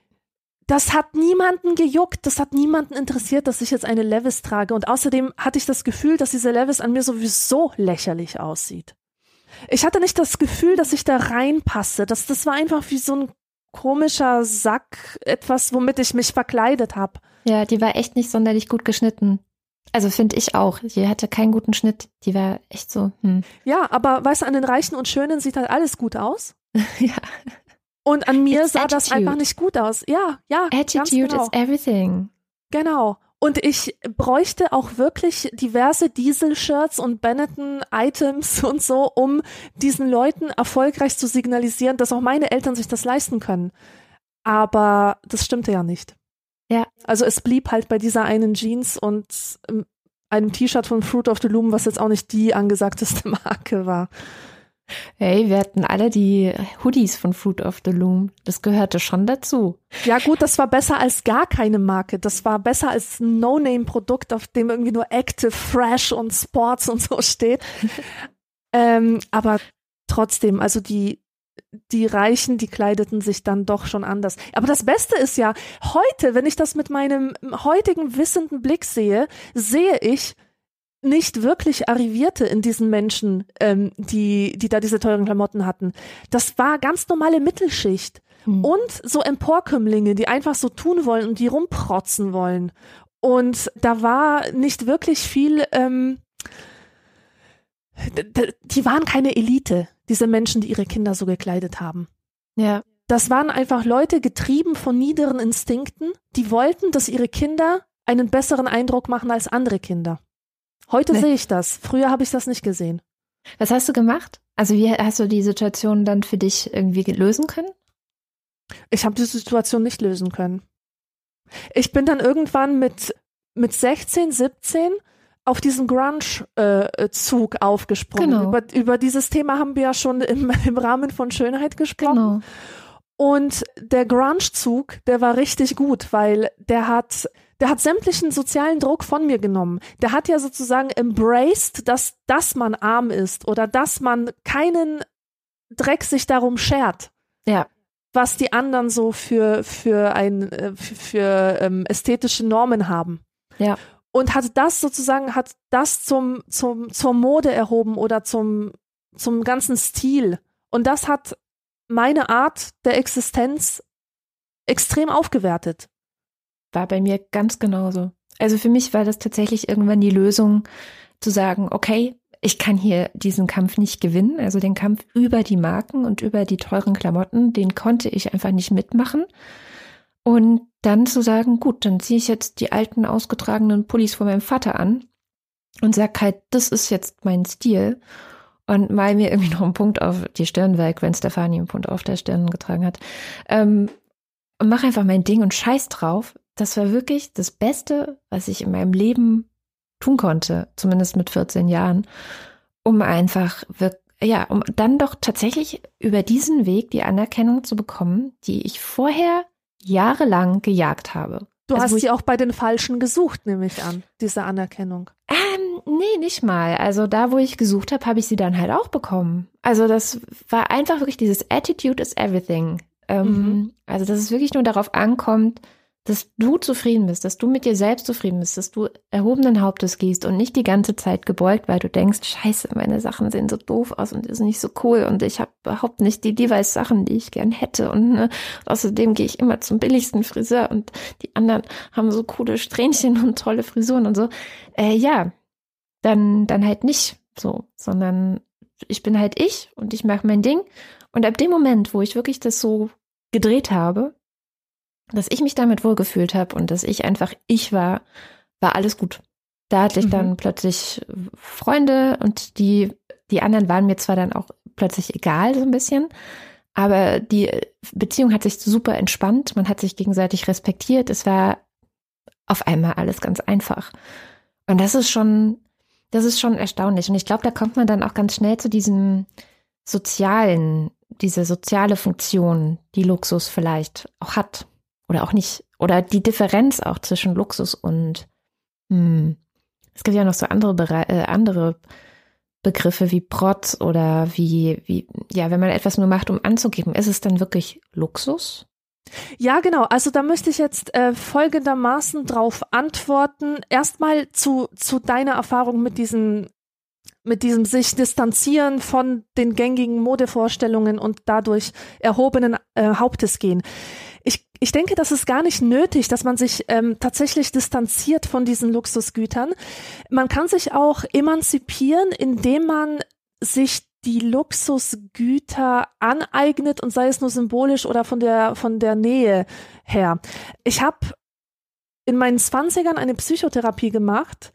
Das hat niemanden gejuckt, das hat niemanden interessiert, dass ich jetzt eine Levis trage. Und außerdem hatte ich das Gefühl, dass diese Levis an mir sowieso lächerlich aussieht. Ich hatte nicht das Gefühl, dass ich da reinpasse. Das, das war einfach wie so ein komischer Sack, etwas, womit ich mich verkleidet habe. Ja, die war echt nicht sonderlich gut geschnitten. Also finde ich auch. Die hatte keinen guten Schnitt. Die war echt so. Hm. Ja, aber weißt du, an den Reichen und Schönen sieht halt alles gut aus. ja. Und an mir It's sah attitude. das einfach nicht gut aus. Ja, ja. Attitude genau. is everything. Genau. Und ich bräuchte auch wirklich diverse Diesel-Shirts und Benetton-Items und so, um diesen Leuten erfolgreich zu signalisieren, dass auch meine Eltern sich das leisten können. Aber das stimmte ja nicht. Ja. Also es blieb halt bei dieser einen Jeans und ähm, einem T-Shirt von Fruit of the Loom, was jetzt auch nicht die angesagteste Marke war. Hey, wir hatten alle die Hoodies von Fruit of the Loom. Das gehörte schon dazu. Ja gut, das war besser als gar keine Marke. Das war besser als ein No-Name-Produkt, auf dem irgendwie nur Active, Fresh und Sports und so steht. ähm, aber trotzdem, also die, die Reichen, die kleideten sich dann doch schon anders. Aber das Beste ist ja, heute, wenn ich das mit meinem heutigen wissenden Blick sehe, sehe ich nicht wirklich Arrivierte in diesen Menschen, ähm, die, die da diese teuren Klamotten hatten. Das war ganz normale Mittelschicht. Mhm. Und so Emporkömmlinge, die einfach so tun wollen und die rumprotzen wollen. Und da war nicht wirklich viel, ähm, die waren keine Elite, diese Menschen, die ihre Kinder so gekleidet haben. Ja. Das waren einfach Leute getrieben von niederen Instinkten, die wollten, dass ihre Kinder einen besseren Eindruck machen als andere Kinder. Heute nee. sehe ich das. Früher habe ich das nicht gesehen. Was hast du gemacht? Also wie hast du die Situation dann für dich irgendwie lösen können? Ich habe die Situation nicht lösen können. Ich bin dann irgendwann mit, mit 16, 17 auf diesen Grunge-Zug äh, aufgesprungen. Genau. Über, über dieses Thema haben wir ja schon im, im Rahmen von Schönheit gesprochen. Genau. Und der Grunge-Zug, der war richtig gut, weil der hat, der hat sämtlichen sozialen Druck von mir genommen. Der hat ja sozusagen embraced, dass, dass man arm ist oder dass man keinen Dreck sich darum schert. Ja was die anderen so für für ein äh, für, für ähm, ästhetische Normen haben. Ja. Und hat das sozusagen hat das zum zum zur Mode erhoben oder zum zum ganzen Stil. Und das hat meine Art der Existenz extrem aufgewertet. War bei mir ganz genauso. Also für mich war das tatsächlich irgendwann die Lösung zu sagen, okay, ich kann hier diesen Kampf nicht gewinnen. Also den Kampf über die Marken und über die teuren Klamotten, den konnte ich einfach nicht mitmachen. Und dann zu sagen, gut, dann ziehe ich jetzt die alten ausgetragenen Pullis von meinem Vater an und sag halt, das ist jetzt mein Stil und mal mir irgendwie noch einen Punkt auf die Stirn weil Gwen Stefani einen Punkt auf der Stirn getragen hat. Ähm, und mach einfach mein Ding und scheiß drauf. Das war wirklich das Beste, was ich in meinem Leben tun konnte, zumindest mit 14 Jahren, um einfach wirklich ja, um dann doch tatsächlich über diesen Weg die Anerkennung zu bekommen, die ich vorher jahrelang gejagt habe. Du also hast sie auch bei den Falschen gesucht, nehme ich an, diese Anerkennung. Ähm, nee, nicht mal. Also da, wo ich gesucht habe, habe ich sie dann halt auch bekommen. Also das war einfach wirklich dieses Attitude is everything. Ähm, mhm. Also dass es wirklich nur darauf ankommt, dass du zufrieden bist, dass du mit dir selbst zufrieden bist, dass du erhobenen Hauptes gehst und nicht die ganze Zeit gebeugt, weil du denkst, scheiße, meine Sachen sehen so doof aus und ist nicht so cool und ich habe überhaupt nicht die Device-Sachen, die ich gern hätte und ne, außerdem gehe ich immer zum billigsten Friseur und die anderen haben so coole Strähnchen und tolle Frisuren und so. Äh, ja, dann, dann halt nicht so, sondern ich bin halt ich und ich mache mein Ding und ab dem Moment, wo ich wirklich das so gedreht habe, dass ich mich damit wohlgefühlt habe und dass ich einfach ich war, war alles gut. Da hatte ich mhm. dann plötzlich Freunde und die, die anderen waren mir zwar dann auch plötzlich egal, so ein bisschen, aber die Beziehung hat sich super entspannt, man hat sich gegenseitig respektiert, es war auf einmal alles ganz einfach. Und das ist schon, das ist schon erstaunlich. Und ich glaube, da kommt man dann auch ganz schnell zu diesem sozialen, diese soziale Funktion, die Luxus vielleicht auch hat oder auch nicht, oder die Differenz auch zwischen Luxus und hm, es gibt ja noch so andere, Bere äh, andere Begriffe wie Protz oder wie, wie, ja, wenn man etwas nur macht, um anzugeben, ist es dann wirklich Luxus? Ja, genau. Also da möchte ich jetzt äh, folgendermaßen drauf antworten. Erstmal zu, zu deiner Erfahrung mit diesen mit diesem sich distanzieren von den gängigen Modevorstellungen und dadurch erhobenen äh, Hauptes gehen. Ich, denke, das ist gar nicht nötig, dass man sich ähm, tatsächlich distanziert von diesen Luxusgütern. Man kann sich auch emanzipieren, indem man sich die Luxusgüter aneignet und sei es nur symbolisch oder von der von der Nähe her. Ich habe in meinen Zwanzigern eine Psychotherapie gemacht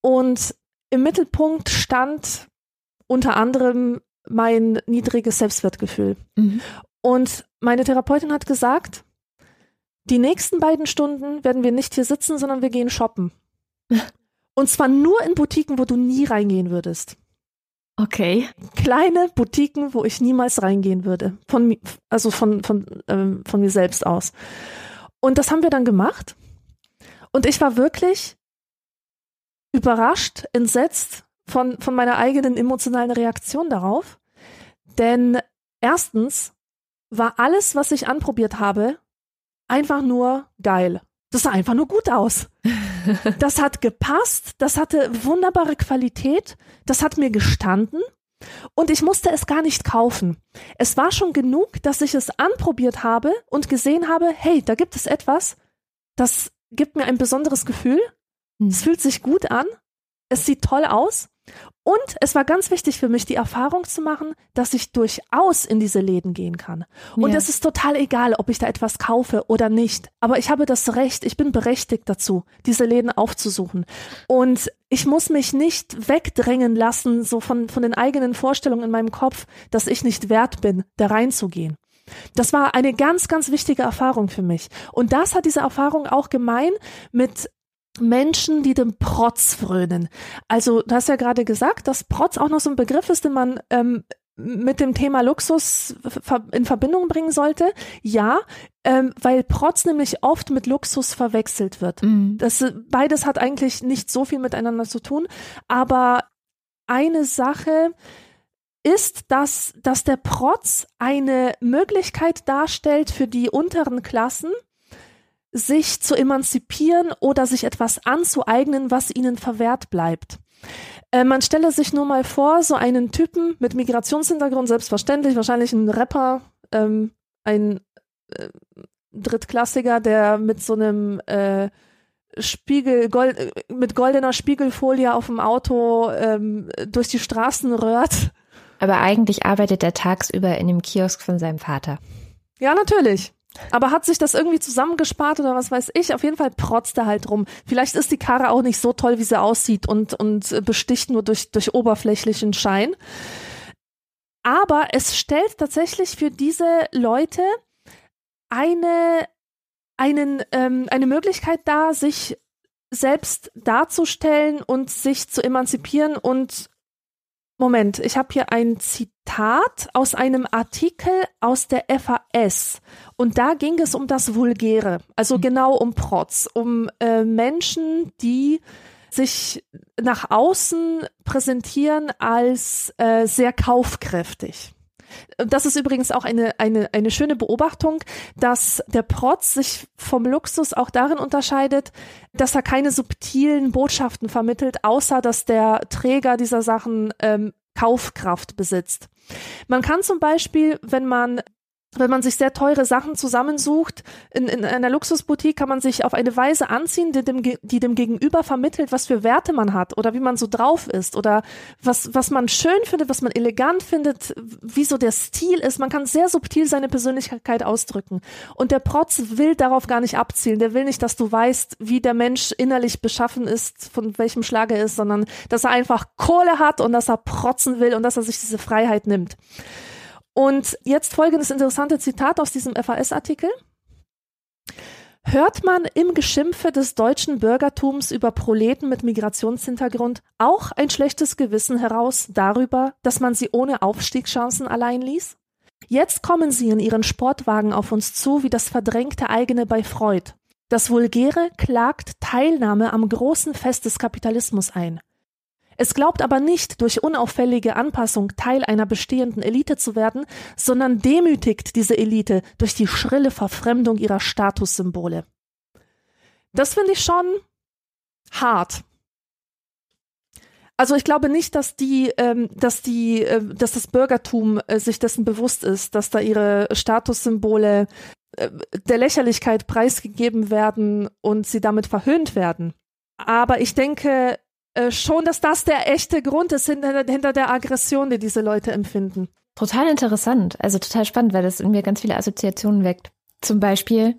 und im Mittelpunkt stand unter anderem mein niedriges Selbstwertgefühl. Mhm. Und meine Therapeutin hat gesagt, die nächsten beiden Stunden werden wir nicht hier sitzen, sondern wir gehen shoppen. Und zwar nur in Boutiquen, wo du nie reingehen würdest. Okay. Kleine Boutiquen, wo ich niemals reingehen würde. Von, also von, von, ähm, von mir selbst aus. Und das haben wir dann gemacht. Und ich war wirklich überrascht, entsetzt von, von meiner eigenen emotionalen Reaktion darauf. Denn Erstens war alles, was ich anprobiert habe, einfach nur geil. Das sah einfach nur gut aus. Das hat gepasst, das hatte wunderbare Qualität, das hat mir gestanden und ich musste es gar nicht kaufen. Es war schon genug, dass ich es anprobiert habe und gesehen habe, hey, da gibt es etwas, das gibt mir ein besonderes Gefühl. Es hm. fühlt sich gut an. Es sieht toll aus. Und es war ganz wichtig für mich, die Erfahrung zu machen, dass ich durchaus in diese Läden gehen kann. Und ja. es ist total egal, ob ich da etwas kaufe oder nicht. Aber ich habe das Recht, ich bin berechtigt dazu, diese Läden aufzusuchen. Und ich muss mich nicht wegdrängen lassen, so von, von den eigenen Vorstellungen in meinem Kopf, dass ich nicht wert bin, da reinzugehen. Das war eine ganz, ganz wichtige Erfahrung für mich. Und das hat diese Erfahrung auch gemein mit Menschen, die dem Protz frönen. Also, du hast ja gerade gesagt, dass Protz auch noch so ein Begriff ist, den man ähm, mit dem Thema Luxus in Verbindung bringen sollte. Ja, ähm, weil Protz nämlich oft mit Luxus verwechselt wird. Mhm. Das, beides hat eigentlich nicht so viel miteinander zu tun, aber eine Sache ist, dass, dass der Protz eine Möglichkeit darstellt für die unteren Klassen, sich zu emanzipieren oder sich etwas anzueignen, was ihnen verwehrt bleibt. Äh, man stelle sich nur mal vor, so einen Typen mit Migrationshintergrund, selbstverständlich, wahrscheinlich ein Rapper, ähm, ein äh, Drittklassiker, der mit so einem äh, Spiegel, Gold, äh, mit goldener Spiegelfolie auf dem Auto ähm, durch die Straßen röhrt. Aber eigentlich arbeitet er tagsüber in dem Kiosk von seinem Vater. Ja, natürlich. Aber hat sich das irgendwie zusammengespart oder was weiß ich? Auf jeden Fall protzt er halt rum. Vielleicht ist die Karre auch nicht so toll, wie sie aussieht und, und besticht nur durch, durch oberflächlichen Schein. Aber es stellt tatsächlich für diese Leute eine, einen, ähm, eine Möglichkeit dar, sich selbst darzustellen und sich zu emanzipieren und Moment, ich habe hier ein Zitat aus einem Artikel aus der FAS und da ging es um das Vulgäre, also mhm. genau um Protz, um äh, Menschen, die sich nach außen präsentieren als äh, sehr kaufkräftig. Das ist übrigens auch eine, eine, eine schöne Beobachtung, dass der Protz sich vom Luxus auch darin unterscheidet, dass er keine subtilen Botschaften vermittelt, außer dass der Träger dieser Sachen ähm, Kaufkraft besitzt. Man kann zum Beispiel, wenn man wenn man sich sehr teure Sachen zusammensucht, in, in einer Luxusboutique kann man sich auf eine Weise anziehen, die dem, die dem Gegenüber vermittelt, was für Werte man hat oder wie man so drauf ist oder was, was man schön findet, was man elegant findet, wie so der Stil ist. Man kann sehr subtil seine Persönlichkeit ausdrücken. Und der Protz will darauf gar nicht abzielen. Der will nicht, dass du weißt, wie der Mensch innerlich beschaffen ist, von welchem Schlag er ist, sondern dass er einfach Kohle hat und dass er protzen will und dass er sich diese Freiheit nimmt. Und jetzt folgendes interessante Zitat aus diesem FAS-Artikel. Hört man im Geschimpfe des deutschen Bürgertums über Proleten mit Migrationshintergrund auch ein schlechtes Gewissen heraus darüber, dass man sie ohne Aufstiegschancen allein ließ? Jetzt kommen sie in ihren Sportwagen auf uns zu wie das verdrängte eigene bei Freud. Das Vulgäre klagt Teilnahme am großen Fest des Kapitalismus ein. Es glaubt aber nicht, durch unauffällige Anpassung Teil einer bestehenden Elite zu werden, sondern demütigt diese Elite durch die schrille Verfremdung ihrer Statussymbole. Das finde ich schon hart. Also ich glaube nicht, dass die, ähm, dass die, äh, dass das Bürgertum äh, sich dessen bewusst ist, dass da ihre Statussymbole äh, der Lächerlichkeit preisgegeben werden und sie damit verhöhnt werden. Aber ich denke, äh, schon, dass das der echte Grund ist hinter, hinter der Aggression, die diese Leute empfinden. Total interessant, also total spannend, weil das in mir ganz viele Assoziationen weckt. Zum Beispiel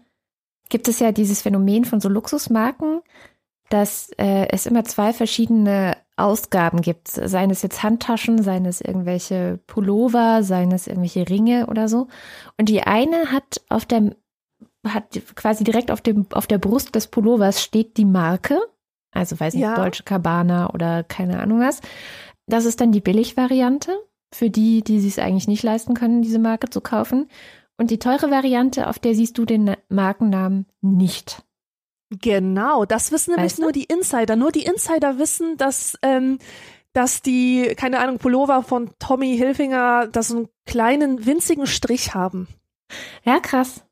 gibt es ja dieses Phänomen von so Luxusmarken, dass äh, es immer zwei verschiedene Ausgaben gibt. Seien es jetzt Handtaschen, seien es irgendwelche Pullover, seien es irgendwelche Ringe oder so. Und die eine hat auf der, hat quasi direkt auf dem, auf der Brust des Pullovers steht die Marke also weiß nicht, ja. Deutsche Cabana oder keine Ahnung was. Das ist dann die Billigvariante für die, die sich es eigentlich nicht leisten können, diese Marke zu kaufen. Und die teure Variante, auf der siehst du den Markennamen nicht. Genau, das wissen nämlich weißt du? nur die Insider. Nur die Insider wissen, dass ähm, dass die, keine Ahnung, Pullover von Tommy Hilfinger, da so einen kleinen, winzigen Strich haben. Ja, krass.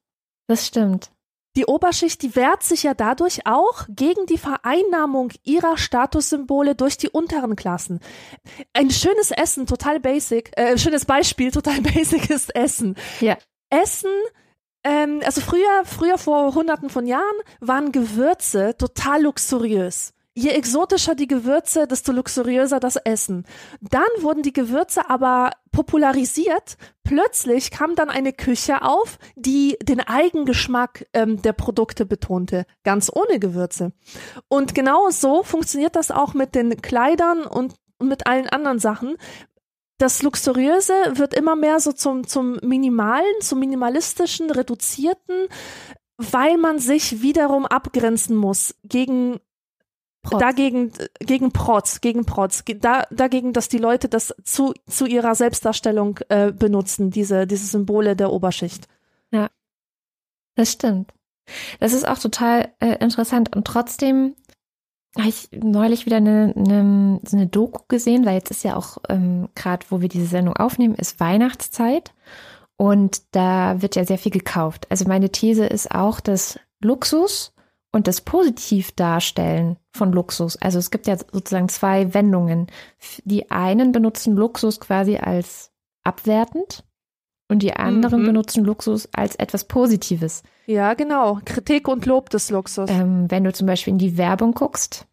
Das stimmt. Die Oberschicht, die wehrt sich ja dadurch auch gegen die Vereinnahmung ihrer Statussymbole durch die unteren Klassen. Ein schönes Essen, total basic, äh, schönes Beispiel, total basic ist Essen. Ja. Essen, ähm, also früher, früher vor hunderten von Jahren waren Gewürze total luxuriös. Je exotischer die Gewürze, desto luxuriöser das Essen. Dann wurden die Gewürze aber popularisiert. Plötzlich kam dann eine Küche auf, die den Eigengeschmack ähm, der Produkte betonte, ganz ohne Gewürze. Und genau so funktioniert das auch mit den Kleidern und mit allen anderen Sachen. Das Luxuriöse wird immer mehr so zum, zum Minimalen, zum Minimalistischen, Reduzierten, weil man sich wiederum abgrenzen muss gegen Protz. Dagegen, gegen Protz, gegen Protz, da, dagegen, dass die Leute das zu, zu ihrer Selbstdarstellung äh, benutzen, diese, diese Symbole der Oberschicht. Ja, das stimmt. Das ist auch total äh, interessant und trotzdem habe ich neulich wieder eine, eine, so eine Doku gesehen, weil jetzt ist ja auch ähm, gerade, wo wir diese Sendung aufnehmen, ist Weihnachtszeit und da wird ja sehr viel gekauft. Also meine These ist auch, dass Luxus und das Positivdarstellen von Luxus. Also es gibt ja sozusagen zwei Wendungen. Die einen benutzen Luxus quasi als abwertend und die anderen mhm. benutzen Luxus als etwas Positives. Ja, genau. Kritik und Lob des Luxus. Ähm, wenn du zum Beispiel in die Werbung guckst,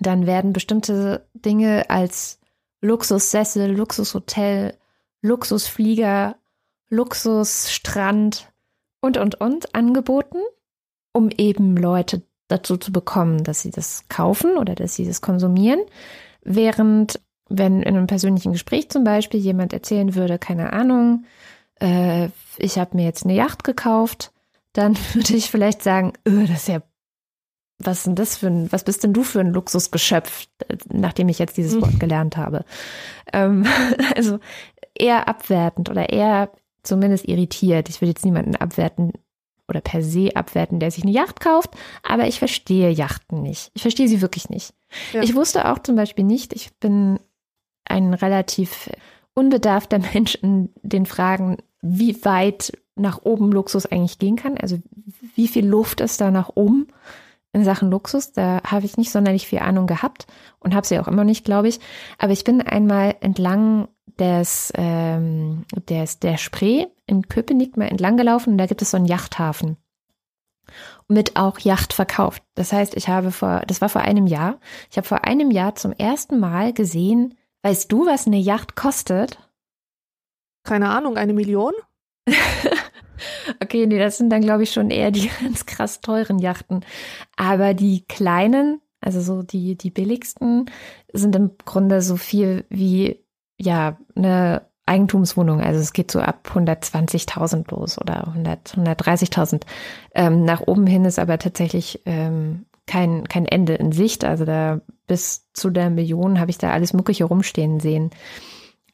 dann werden bestimmte Dinge als Luxussessel, Luxushotel, Luxusflieger, Luxusstrand und, und, und angeboten um eben Leute dazu zu bekommen, dass sie das kaufen oder dass sie das konsumieren. Während, wenn in einem persönlichen Gespräch zum Beispiel jemand erzählen würde, keine Ahnung, äh, ich habe mir jetzt eine Yacht gekauft, dann würde ich vielleicht sagen, öh, das ist ja, was denn das für ein, was bist denn du für ein Luxusgeschöpf, nachdem ich jetzt dieses Wort gelernt habe? Ähm, also eher abwertend oder eher zumindest irritiert. Ich will jetzt niemanden abwerten, oder per se abwerten, der sich eine Yacht kauft, aber ich verstehe Yachten nicht. Ich verstehe sie wirklich nicht. Ja. Ich wusste auch zum Beispiel nicht, ich bin ein relativ unbedarfter Mensch in den Fragen, wie weit nach oben Luxus eigentlich gehen kann. Also wie viel Luft ist da nach oben in Sachen Luxus? Da habe ich nicht sonderlich viel Ahnung gehabt und habe sie auch immer nicht, glaube ich. Aber ich bin einmal entlang des, ähm, des, der Spree in Köpenick mal entlang gelaufen und da gibt es so einen Yachthafen mit auch Yacht verkauft. Das heißt, ich habe vor, das war vor einem Jahr, ich habe vor einem Jahr zum ersten Mal gesehen, weißt du, was eine Yacht kostet? Keine Ahnung, eine Million? okay, nee, das sind dann, glaube ich, schon eher die ganz krass teuren Yachten. Aber die kleinen, also so die, die billigsten, sind im Grunde so viel wie ja, eine Eigentumswohnung, also es geht so ab 120.000 los oder 100, 130.000. Ähm, nach oben hin ist aber tatsächlich ähm, kein, kein Ende in Sicht. Also da bis zu der Million habe ich da alles Mögliche rumstehen sehen.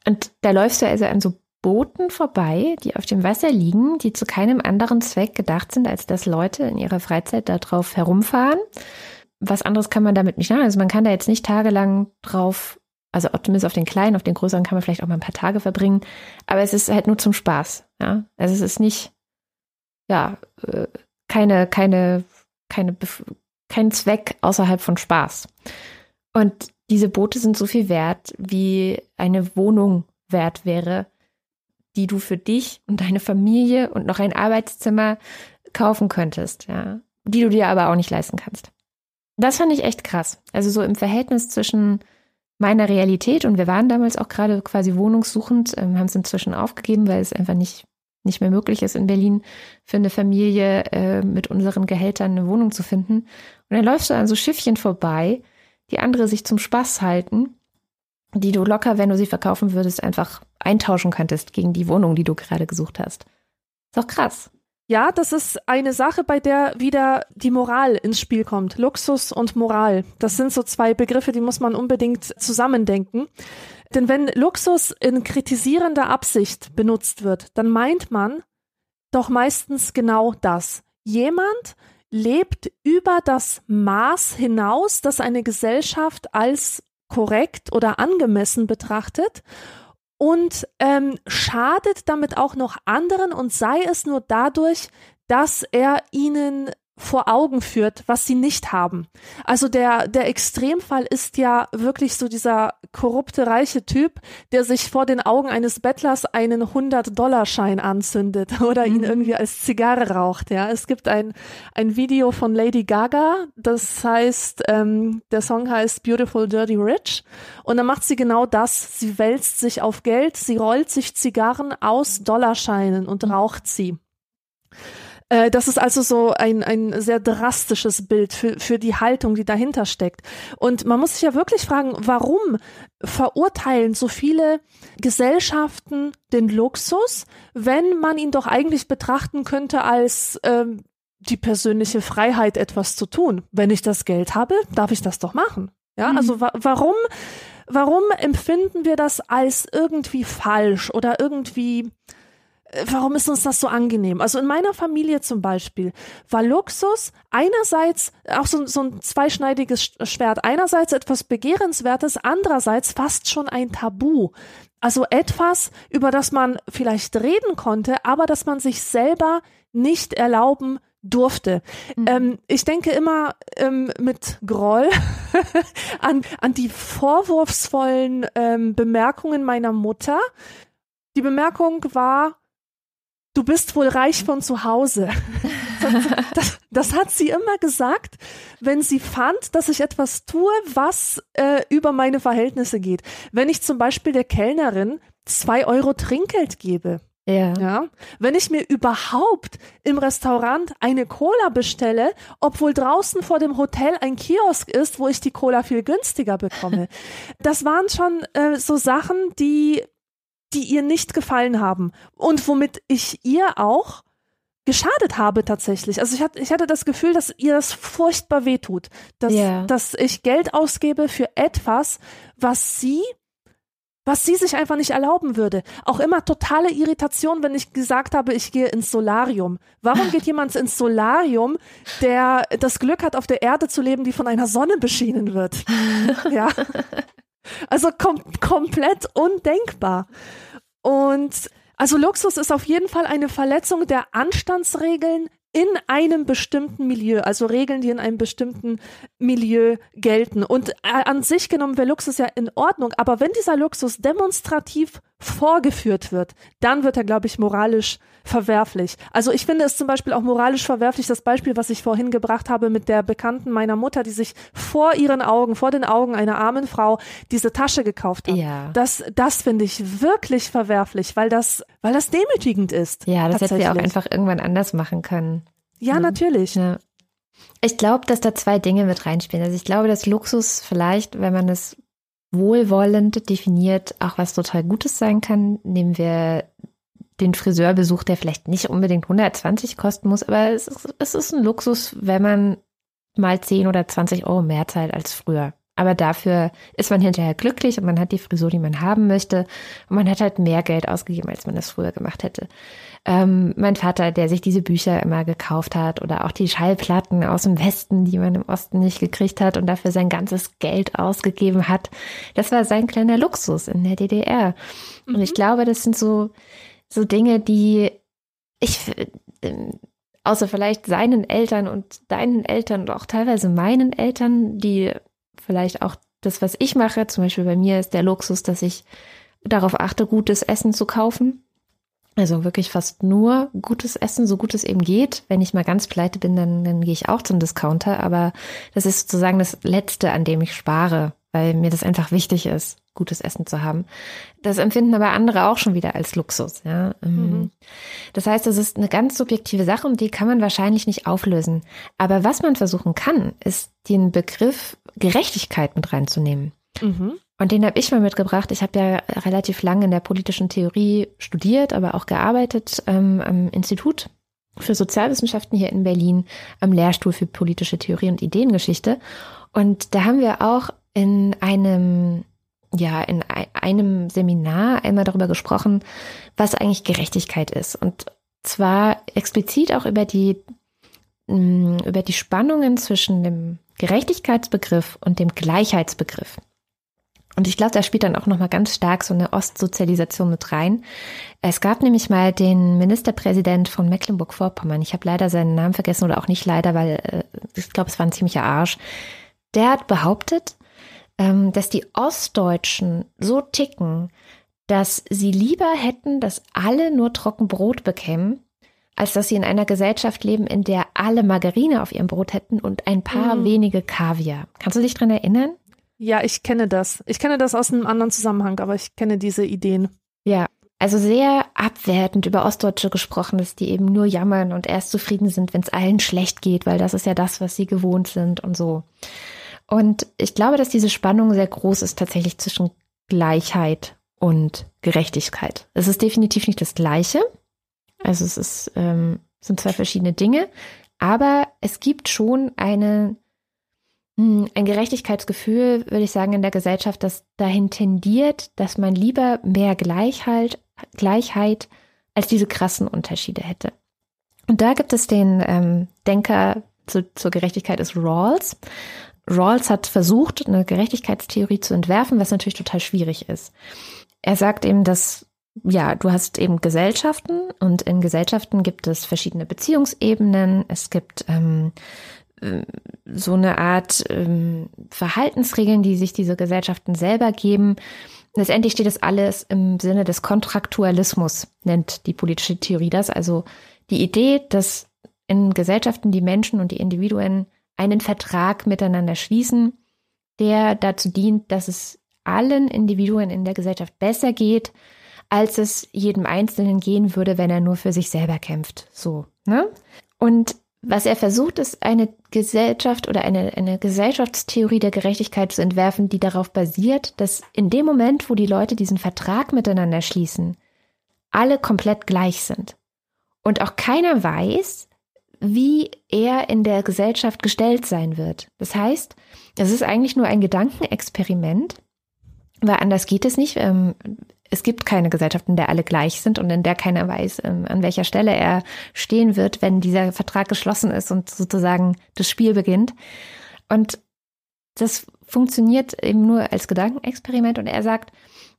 Und da läufst du also an so Booten vorbei, die auf dem Wasser liegen, die zu keinem anderen Zweck gedacht sind, als dass Leute in ihrer Freizeit darauf herumfahren. Was anderes kann man damit nicht machen. Also man kann da jetzt nicht tagelang drauf also zumindest auf den kleinen, auf den größeren kann man vielleicht auch mal ein paar Tage verbringen. Aber es ist halt nur zum Spaß. Ja, also es ist nicht, ja, äh, keine, keine, keine, kein Zweck außerhalb von Spaß. Und diese Boote sind so viel wert, wie eine Wohnung wert wäre, die du für dich und deine Familie und noch ein Arbeitszimmer kaufen könntest, ja, die du dir aber auch nicht leisten kannst. Das fand ich echt krass. Also so im Verhältnis zwischen meiner Realität und wir waren damals auch gerade quasi wohnungssuchend, ähm, haben es inzwischen aufgegeben, weil es einfach nicht, nicht mehr möglich ist in Berlin für eine Familie äh, mit unseren Gehältern eine Wohnung zu finden. Und dann läufst du an so Schiffchen vorbei, die andere sich zum Spaß halten, die du locker, wenn du sie verkaufen würdest, einfach eintauschen könntest gegen die Wohnung, die du gerade gesucht hast. Ist doch krass. Ja, das ist eine Sache, bei der wieder die Moral ins Spiel kommt. Luxus und Moral. Das sind so zwei Begriffe, die muss man unbedingt zusammendenken. Denn wenn Luxus in kritisierender Absicht benutzt wird, dann meint man doch meistens genau das. Jemand lebt über das Maß hinaus, das eine Gesellschaft als korrekt oder angemessen betrachtet und ähm, schadet damit auch noch anderen und sei es nur dadurch, dass er ihnen vor Augen führt, was sie nicht haben. Also der, der Extremfall ist ja wirklich so dieser korrupte, reiche Typ, der sich vor den Augen eines Bettlers einen 100-Dollar-Schein anzündet oder ihn mhm. irgendwie als Zigarre raucht. Ja, es gibt ein, ein Video von Lady Gaga, das heißt, ähm, der Song heißt Beautiful Dirty Rich und dann macht sie genau das. Sie wälzt sich auf Geld, sie rollt sich Zigarren aus Dollarscheinen und mhm. raucht sie. Äh, das ist also so ein, ein sehr drastisches Bild für, für die Haltung, die dahinter steckt. Und man muss sich ja wirklich fragen, warum verurteilen so viele Gesellschaften den Luxus, wenn man ihn doch eigentlich betrachten könnte als ähm, die persönliche Freiheit, etwas zu tun. Wenn ich das Geld habe, darf ich das doch machen. Ja, mhm. also wa warum, warum empfinden wir das als irgendwie falsch oder irgendwie warum ist uns das so angenehm? Also in meiner Familie zum Beispiel war Luxus einerseits auch so, so ein zweischneidiges Schwert, einerseits etwas Begehrenswertes, andererseits fast schon ein Tabu. Also etwas, über das man vielleicht reden konnte, aber das man sich selber nicht erlauben durfte. Mhm. Ähm, ich denke immer ähm, mit Groll an, an die vorwurfsvollen ähm, Bemerkungen meiner Mutter. Die Bemerkung war, du bist wohl reich von zu Hause. Das, das, hat sie immer gesagt, wenn sie fand, dass ich etwas tue, was äh, über meine Verhältnisse geht. Wenn ich zum Beispiel der Kellnerin zwei Euro Trinkgeld gebe. Ja. ja. Wenn ich mir überhaupt im Restaurant eine Cola bestelle, obwohl draußen vor dem Hotel ein Kiosk ist, wo ich die Cola viel günstiger bekomme. Das waren schon äh, so Sachen, die die ihr nicht gefallen haben und womit ich ihr auch geschadet habe tatsächlich. Also ich hatte, ich hatte das Gefühl, dass ihr das furchtbar wehtut, dass, yeah. dass ich Geld ausgebe für etwas, was sie was sie sich einfach nicht erlauben würde. Auch immer totale Irritation, wenn ich gesagt habe, ich gehe ins Solarium. Warum geht jemand ins Solarium, der das Glück hat, auf der Erde zu leben, die von einer Sonne beschienen wird? ja. Also kom komplett undenkbar. Und also Luxus ist auf jeden Fall eine Verletzung der Anstandsregeln in einem bestimmten Milieu, also Regeln, die in einem bestimmten Milieu gelten. Und äh, an sich genommen wäre Luxus ja in Ordnung, aber wenn dieser Luxus demonstrativ vorgeführt wird, dann wird er, glaube ich, moralisch verwerflich. Also ich finde es zum Beispiel auch moralisch verwerflich, das Beispiel, was ich vorhin gebracht habe mit der Bekannten meiner Mutter, die sich vor ihren Augen, vor den Augen einer armen Frau diese Tasche gekauft hat. Ja. Das, das finde ich wirklich verwerflich, weil das, weil das demütigend ist. Ja, das hätte sie auch einfach irgendwann anders machen können. Ja, mhm. natürlich. Ja. Ich glaube, dass da zwei Dinge mit reinspielen. Also ich glaube, dass Luxus vielleicht, wenn man es wohlwollend definiert, auch was total Gutes sein kann. Nehmen wir den Friseurbesuch, der vielleicht nicht unbedingt 120 kosten muss, aber es ist, es ist ein Luxus, wenn man mal 10 oder 20 Euro mehr zahlt als früher. Aber dafür ist man hinterher glücklich und man hat die Frisur, die man haben möchte. Und man hat halt mehr Geld ausgegeben, als man das früher gemacht hätte. Ähm, mein Vater, der sich diese Bücher immer gekauft hat oder auch die Schallplatten aus dem Westen, die man im Osten nicht gekriegt hat und dafür sein ganzes Geld ausgegeben hat, das war sein kleiner Luxus in der DDR. Mhm. Und ich mhm. glaube, das sind so so Dinge, die ich, äh, außer vielleicht seinen Eltern und deinen Eltern und auch teilweise meinen Eltern, die vielleicht auch das, was ich mache, zum Beispiel bei mir ist der Luxus, dass ich darauf achte, gutes Essen zu kaufen. Also wirklich fast nur gutes Essen, so gut es eben geht. Wenn ich mal ganz pleite bin, dann, dann gehe ich auch zum Discounter. Aber das ist sozusagen das Letzte, an dem ich spare, weil mir das einfach wichtig ist gutes Essen zu haben. Das empfinden aber andere auch schon wieder als Luxus. Ja? Ähm, mhm. Das heißt, es ist eine ganz subjektive Sache und die kann man wahrscheinlich nicht auflösen. Aber was man versuchen kann, ist den Begriff Gerechtigkeit mit reinzunehmen. Mhm. Und den habe ich mal mitgebracht. Ich habe ja relativ lange in der politischen Theorie studiert, aber auch gearbeitet ähm, am Institut für Sozialwissenschaften hier in Berlin, am Lehrstuhl für politische Theorie und Ideengeschichte. Und da haben wir auch in einem ja in einem Seminar einmal darüber gesprochen, was eigentlich Gerechtigkeit ist. Und zwar explizit auch über die, mm, über die Spannungen zwischen dem Gerechtigkeitsbegriff und dem Gleichheitsbegriff. Und ich glaube, da spielt dann auch nochmal ganz stark so eine Ostsozialisation mit rein. Es gab nämlich mal den Ministerpräsident von Mecklenburg-Vorpommern. Ich habe leider seinen Namen vergessen oder auch nicht leider, weil äh, ich glaube, es war ein ziemlicher Arsch. Der hat behauptet, ähm, dass die Ostdeutschen so ticken, dass sie lieber hätten, dass alle nur trocken Brot bekämen, als dass sie in einer Gesellschaft leben, in der alle Margarine auf ihrem Brot hätten und ein paar mhm. wenige Kaviar. Kannst du dich dran erinnern? Ja, ich kenne das. Ich kenne das aus einem anderen Zusammenhang, aber ich kenne diese Ideen. Ja, also sehr abwertend über Ostdeutsche gesprochen, dass die eben nur jammern und erst zufrieden sind, wenn es allen schlecht geht, weil das ist ja das, was sie gewohnt sind und so. Und ich glaube, dass diese Spannung sehr groß ist tatsächlich zwischen Gleichheit und Gerechtigkeit. Es ist definitiv nicht das Gleiche. Also es ist, ähm, sind zwei verschiedene Dinge, aber es gibt schon eine ein Gerechtigkeitsgefühl, würde ich sagen, in der Gesellschaft, das dahin tendiert, dass man lieber mehr Gleichheit, Gleichheit als diese krassen Unterschiede hätte. Und da gibt es den ähm, Denker zu, zur Gerechtigkeit ist Rawls. Rawls hat versucht, eine Gerechtigkeitstheorie zu entwerfen, was natürlich total schwierig ist. Er sagt eben, dass ja, du hast eben Gesellschaften und in Gesellschaften gibt es verschiedene Beziehungsebenen. Es gibt ähm, so eine Art ähm, Verhaltensregeln, die sich diese Gesellschaften selber geben. Letztendlich steht das alles im Sinne des Kontraktualismus, nennt die politische Theorie das. Also die Idee, dass in Gesellschaften die Menschen und die Individuen einen Vertrag miteinander schließen, der dazu dient, dass es allen Individuen in der Gesellschaft besser geht, als es jedem Einzelnen gehen würde, wenn er nur für sich selber kämpft. So, ne? Und was er versucht, ist eine Gesellschaft oder eine, eine Gesellschaftstheorie der Gerechtigkeit zu entwerfen, die darauf basiert, dass in dem Moment, wo die Leute diesen Vertrag miteinander schließen, alle komplett gleich sind. Und auch keiner weiß, wie er in der Gesellschaft gestellt sein wird. Das heißt, es ist eigentlich nur ein Gedankenexperiment, weil anders geht es nicht. Es gibt keine Gesellschaft, in der alle gleich sind und in der keiner weiß, ähm, an welcher Stelle er stehen wird, wenn dieser Vertrag geschlossen ist und sozusagen das Spiel beginnt. Und das funktioniert eben nur als Gedankenexperiment und er sagt,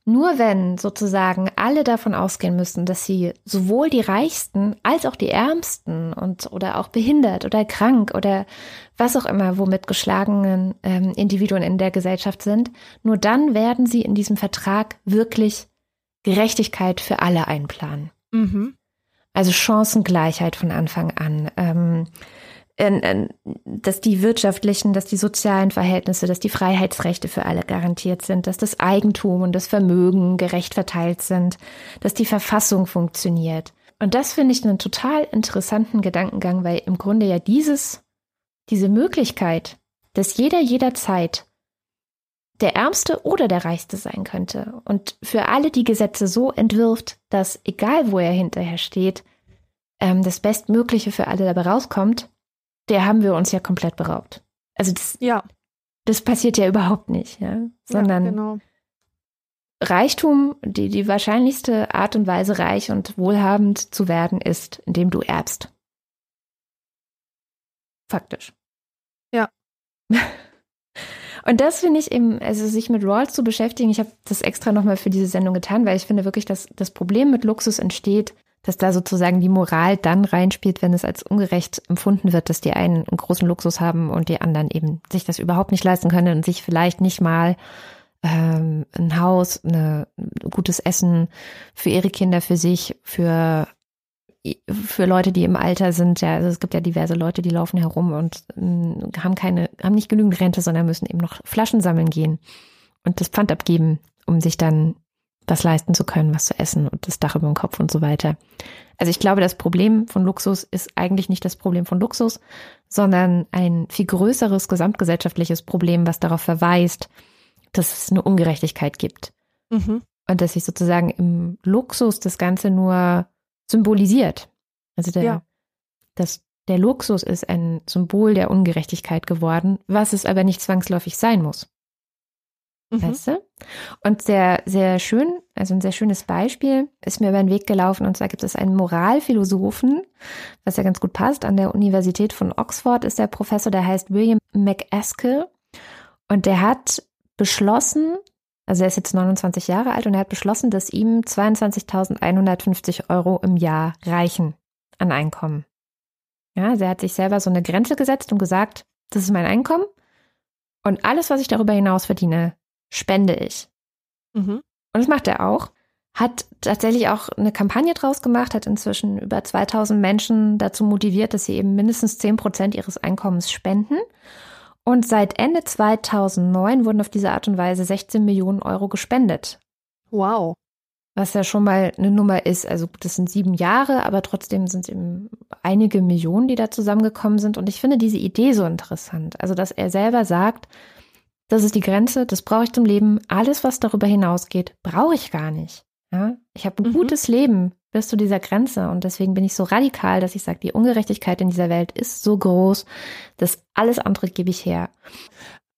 nur wenn sozusagen alle davon ausgehen müssen, dass sie sowohl die Reichsten als auch die Ärmsten und oder auch behindert oder krank oder was auch immer, womit geschlagenen ähm, Individuen in der Gesellschaft sind, nur dann werden sie in diesem Vertrag wirklich Gerechtigkeit für alle einplanen. Mhm. Also Chancengleichheit von Anfang an. Ähm, dass die wirtschaftlichen, dass die sozialen Verhältnisse, dass die Freiheitsrechte für alle garantiert sind, dass das Eigentum und das Vermögen gerecht verteilt sind, dass die Verfassung funktioniert. Und das finde ich einen total interessanten Gedankengang, weil im Grunde ja dieses, diese Möglichkeit, dass jeder jederzeit der Ärmste oder der Reichste sein könnte. Und für alle die Gesetze so entwirft, dass egal wo er hinterher steht, ähm, das Bestmögliche für alle dabei rauskommt, der haben wir uns ja komplett beraubt. Also das, ja. das passiert ja überhaupt nicht, ja. Sondern ja, genau. Reichtum, die, die wahrscheinlichste Art und Weise, reich und wohlhabend zu werden, ist, indem du erbst. Faktisch. Ja. Und das finde ich eben, also sich mit Rawls zu beschäftigen, ich habe das extra nochmal für diese Sendung getan, weil ich finde wirklich, dass das Problem mit Luxus entsteht, dass da sozusagen die Moral dann reinspielt, wenn es als ungerecht empfunden wird, dass die einen einen großen Luxus haben und die anderen eben sich das überhaupt nicht leisten können und sich vielleicht nicht mal ähm, ein Haus, eine, gutes Essen für ihre Kinder, für sich, für für Leute, die im Alter sind, ja, also es gibt ja diverse Leute, die laufen herum und äh, haben keine, haben nicht genügend Rente, sondern müssen eben noch Flaschen sammeln gehen und das Pfand abgeben, um sich dann was leisten zu können, was zu essen und das Dach über dem Kopf und so weiter. Also ich glaube, das Problem von Luxus ist eigentlich nicht das Problem von Luxus, sondern ein viel größeres gesamtgesellschaftliches Problem, was darauf verweist, dass es eine Ungerechtigkeit gibt. Mhm. Und dass sich sozusagen im Luxus das Ganze nur symbolisiert. Also der, ja. das, der Luxus ist ein Symbol der Ungerechtigkeit geworden, was es aber nicht zwangsläufig sein muss. Mhm. Weißt du? Und sehr, sehr schön, also ein sehr schönes Beispiel ist mir über den Weg gelaufen. Und zwar gibt es einen Moralphilosophen, was ja ganz gut passt. An der Universität von Oxford ist der Professor, der heißt William McAskill. Und der hat beschlossen, Also er ist jetzt 29 Jahre alt und er hat beschlossen, dass ihm 22.150 Euro im Jahr reichen an Einkommen. Ja, also er hat sich selber so eine Grenze gesetzt und gesagt, das ist mein Einkommen und alles, was ich darüber hinaus verdiene, spende ich. Mhm. Und das macht er auch. Hat tatsächlich auch eine Kampagne draus gemacht, hat inzwischen über 2000 Menschen dazu motiviert, dass sie eben mindestens 10 Prozent ihres Einkommens spenden. Und seit Ende 2009 wurden auf diese Art und Weise 16 Millionen Euro gespendet. Wow. Was ja schon mal eine Nummer ist. Also das sind sieben Jahre, aber trotzdem sind es eben einige Millionen, die da zusammengekommen sind. Und ich finde diese Idee so interessant. Also, dass er selber sagt, das ist die Grenze, das brauche ich zum Leben. Alles, was darüber hinausgeht, brauche ich gar nicht. Ja? Ich habe ein mhm. gutes Leben bis zu dieser Grenze. Und deswegen bin ich so radikal, dass ich sage, die Ungerechtigkeit in dieser Welt ist so groß, dass alles andere gebe ich her.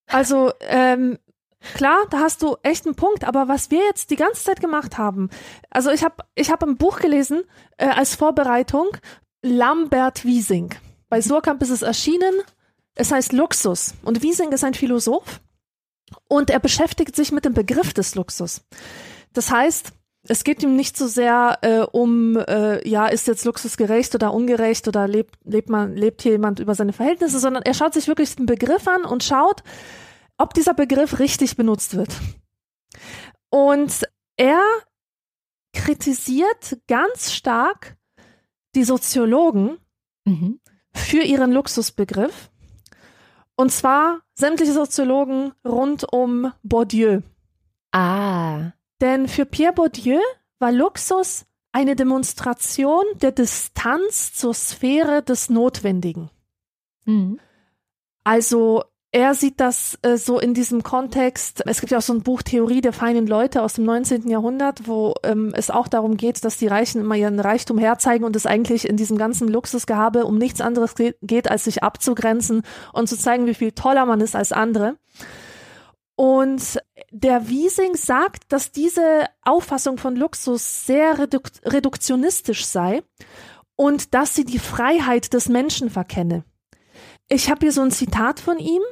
Also, ähm, Klar, da hast du echt einen Punkt, aber was wir jetzt die ganze Zeit gemacht haben, also ich habe ich hab ein Buch gelesen äh, als Vorbereitung, Lambert Wiesing. Bei Surkamp ist es erschienen, es heißt Luxus und Wiesing ist ein Philosoph und er beschäftigt sich mit dem Begriff des Luxus. Das heißt, es geht ihm nicht so sehr äh, um, äh, ja, ist jetzt Luxus gerecht oder ungerecht oder lebt, lebt man, lebt hier jemand über seine Verhältnisse, sondern er schaut sich wirklich den Begriff an und schaut, ob dieser Begriff richtig benutzt wird. Und er kritisiert ganz stark die Soziologen mhm. für ihren Luxusbegriff. Und zwar sämtliche Soziologen rund um Bourdieu. Ah. Denn für Pierre Bourdieu war Luxus eine Demonstration der Distanz zur Sphäre des Notwendigen. Mhm. Also er sieht das äh, so in diesem Kontext. Es gibt ja auch so ein Buch Theorie der feinen Leute aus dem 19. Jahrhundert, wo ähm, es auch darum geht, dass die Reichen immer ihren Reichtum herzeigen und es eigentlich in diesem ganzen Luxusgehabe um nichts anderes geht, als sich abzugrenzen und zu zeigen, wie viel toller man ist als andere. Und der Wiesing sagt, dass diese Auffassung von Luxus sehr reduk reduktionistisch sei und dass sie die Freiheit des Menschen verkenne. Ich habe hier so ein Zitat von ihm.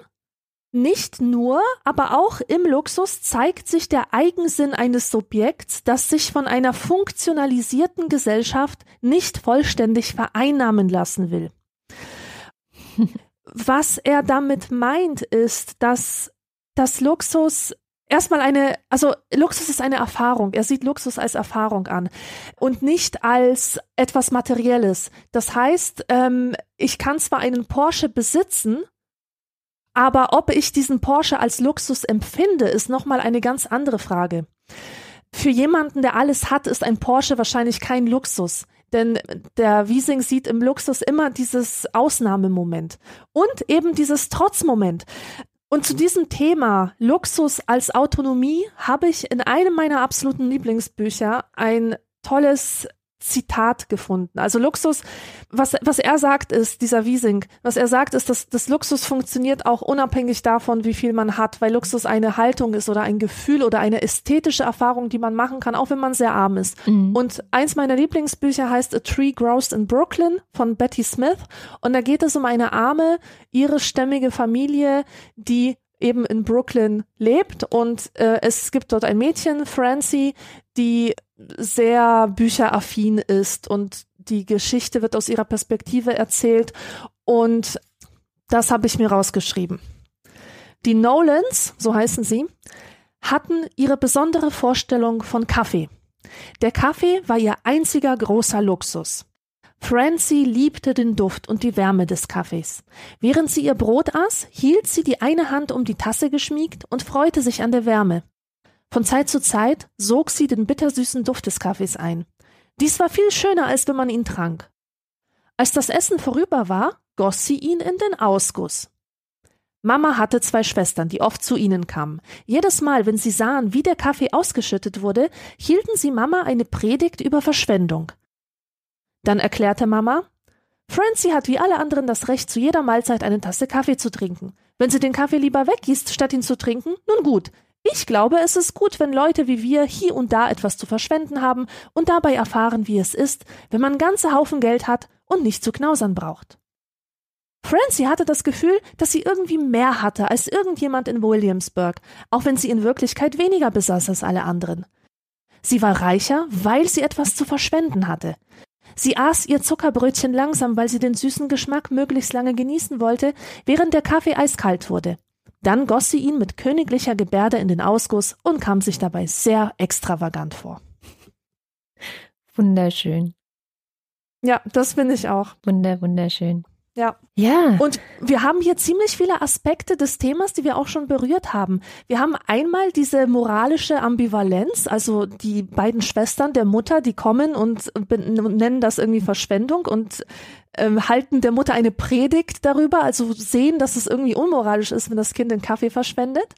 Nicht nur, aber auch im Luxus zeigt sich der Eigensinn eines Subjekts, das sich von einer funktionalisierten Gesellschaft nicht vollständig vereinnahmen lassen will. Was er damit meint, ist, dass das Luxus erstmal eine, also Luxus ist eine Erfahrung. Er sieht Luxus als Erfahrung an und nicht als etwas Materielles. Das heißt, ähm, ich kann zwar einen Porsche besitzen, aber ob ich diesen Porsche als Luxus empfinde, ist nochmal eine ganz andere Frage. Für jemanden, der alles hat, ist ein Porsche wahrscheinlich kein Luxus. Denn der Wiesing sieht im Luxus immer dieses Ausnahmemoment und eben dieses Trotzmoment. Und zu diesem Thema Luxus als Autonomie habe ich in einem meiner absoluten Lieblingsbücher ein tolles Zitat gefunden. Also Luxus, was, was er sagt ist, dieser Wiesing, was er sagt ist, dass das Luxus funktioniert auch unabhängig davon, wie viel man hat, weil Luxus eine Haltung ist oder ein Gefühl oder eine ästhetische Erfahrung, die man machen kann, auch wenn man sehr arm ist. Mhm. Und eins meiner Lieblingsbücher heißt A Tree Grows in Brooklyn von Betty Smith und da geht es um eine arme, irischstämmige Familie, die eben in Brooklyn lebt und äh, es gibt dort ein Mädchen, Francie, die sehr bücheraffin ist und die Geschichte wird aus ihrer Perspektive erzählt und das habe ich mir rausgeschrieben. Die Nolans, so heißen sie, hatten ihre besondere Vorstellung von Kaffee. Der Kaffee war ihr einziger großer Luxus. Francie liebte den Duft und die Wärme des Kaffees. Während sie ihr Brot aß, hielt sie die eine Hand um die Tasse geschmiegt und freute sich an der Wärme. Von Zeit zu Zeit sog sie den bittersüßen Duft des Kaffees ein. Dies war viel schöner, als wenn man ihn trank. Als das Essen vorüber war, goss sie ihn in den Ausguss. Mama hatte zwei Schwestern, die oft zu ihnen kamen. Jedes Mal, wenn sie sahen, wie der Kaffee ausgeschüttet wurde, hielten sie Mama eine Predigt über Verschwendung. Dann erklärte Mama, Francie hat wie alle anderen das Recht, zu jeder Mahlzeit eine Tasse Kaffee zu trinken. Wenn sie den Kaffee lieber weggießt, statt ihn zu trinken, nun gut. Ich glaube, es ist gut, wenn Leute wie wir hier und da etwas zu verschwenden haben und dabei erfahren, wie es ist, wenn man ganze Haufen Geld hat und nicht zu knausern braucht. Francie hatte das Gefühl, dass sie irgendwie mehr hatte als irgendjemand in Williamsburg, auch wenn sie in Wirklichkeit weniger besaß als alle anderen. Sie war reicher, weil sie etwas zu verschwenden hatte. Sie aß ihr Zuckerbrötchen langsam, weil sie den süßen Geschmack möglichst lange genießen wollte, während der Kaffee eiskalt wurde. Dann goss sie ihn mit königlicher Gebärde in den Ausguss und kam sich dabei sehr extravagant vor. Wunderschön. Ja, das finde ich auch. Wunder, wunderschön. Ja. Ja. Und wir haben hier ziemlich viele Aspekte des Themas, die wir auch schon berührt haben. Wir haben einmal diese moralische Ambivalenz, also die beiden Schwestern der Mutter, die kommen und nennen das irgendwie Verschwendung und ähm, halten der Mutter eine Predigt darüber, also sehen, dass es irgendwie unmoralisch ist, wenn das Kind den Kaffee verschwendet.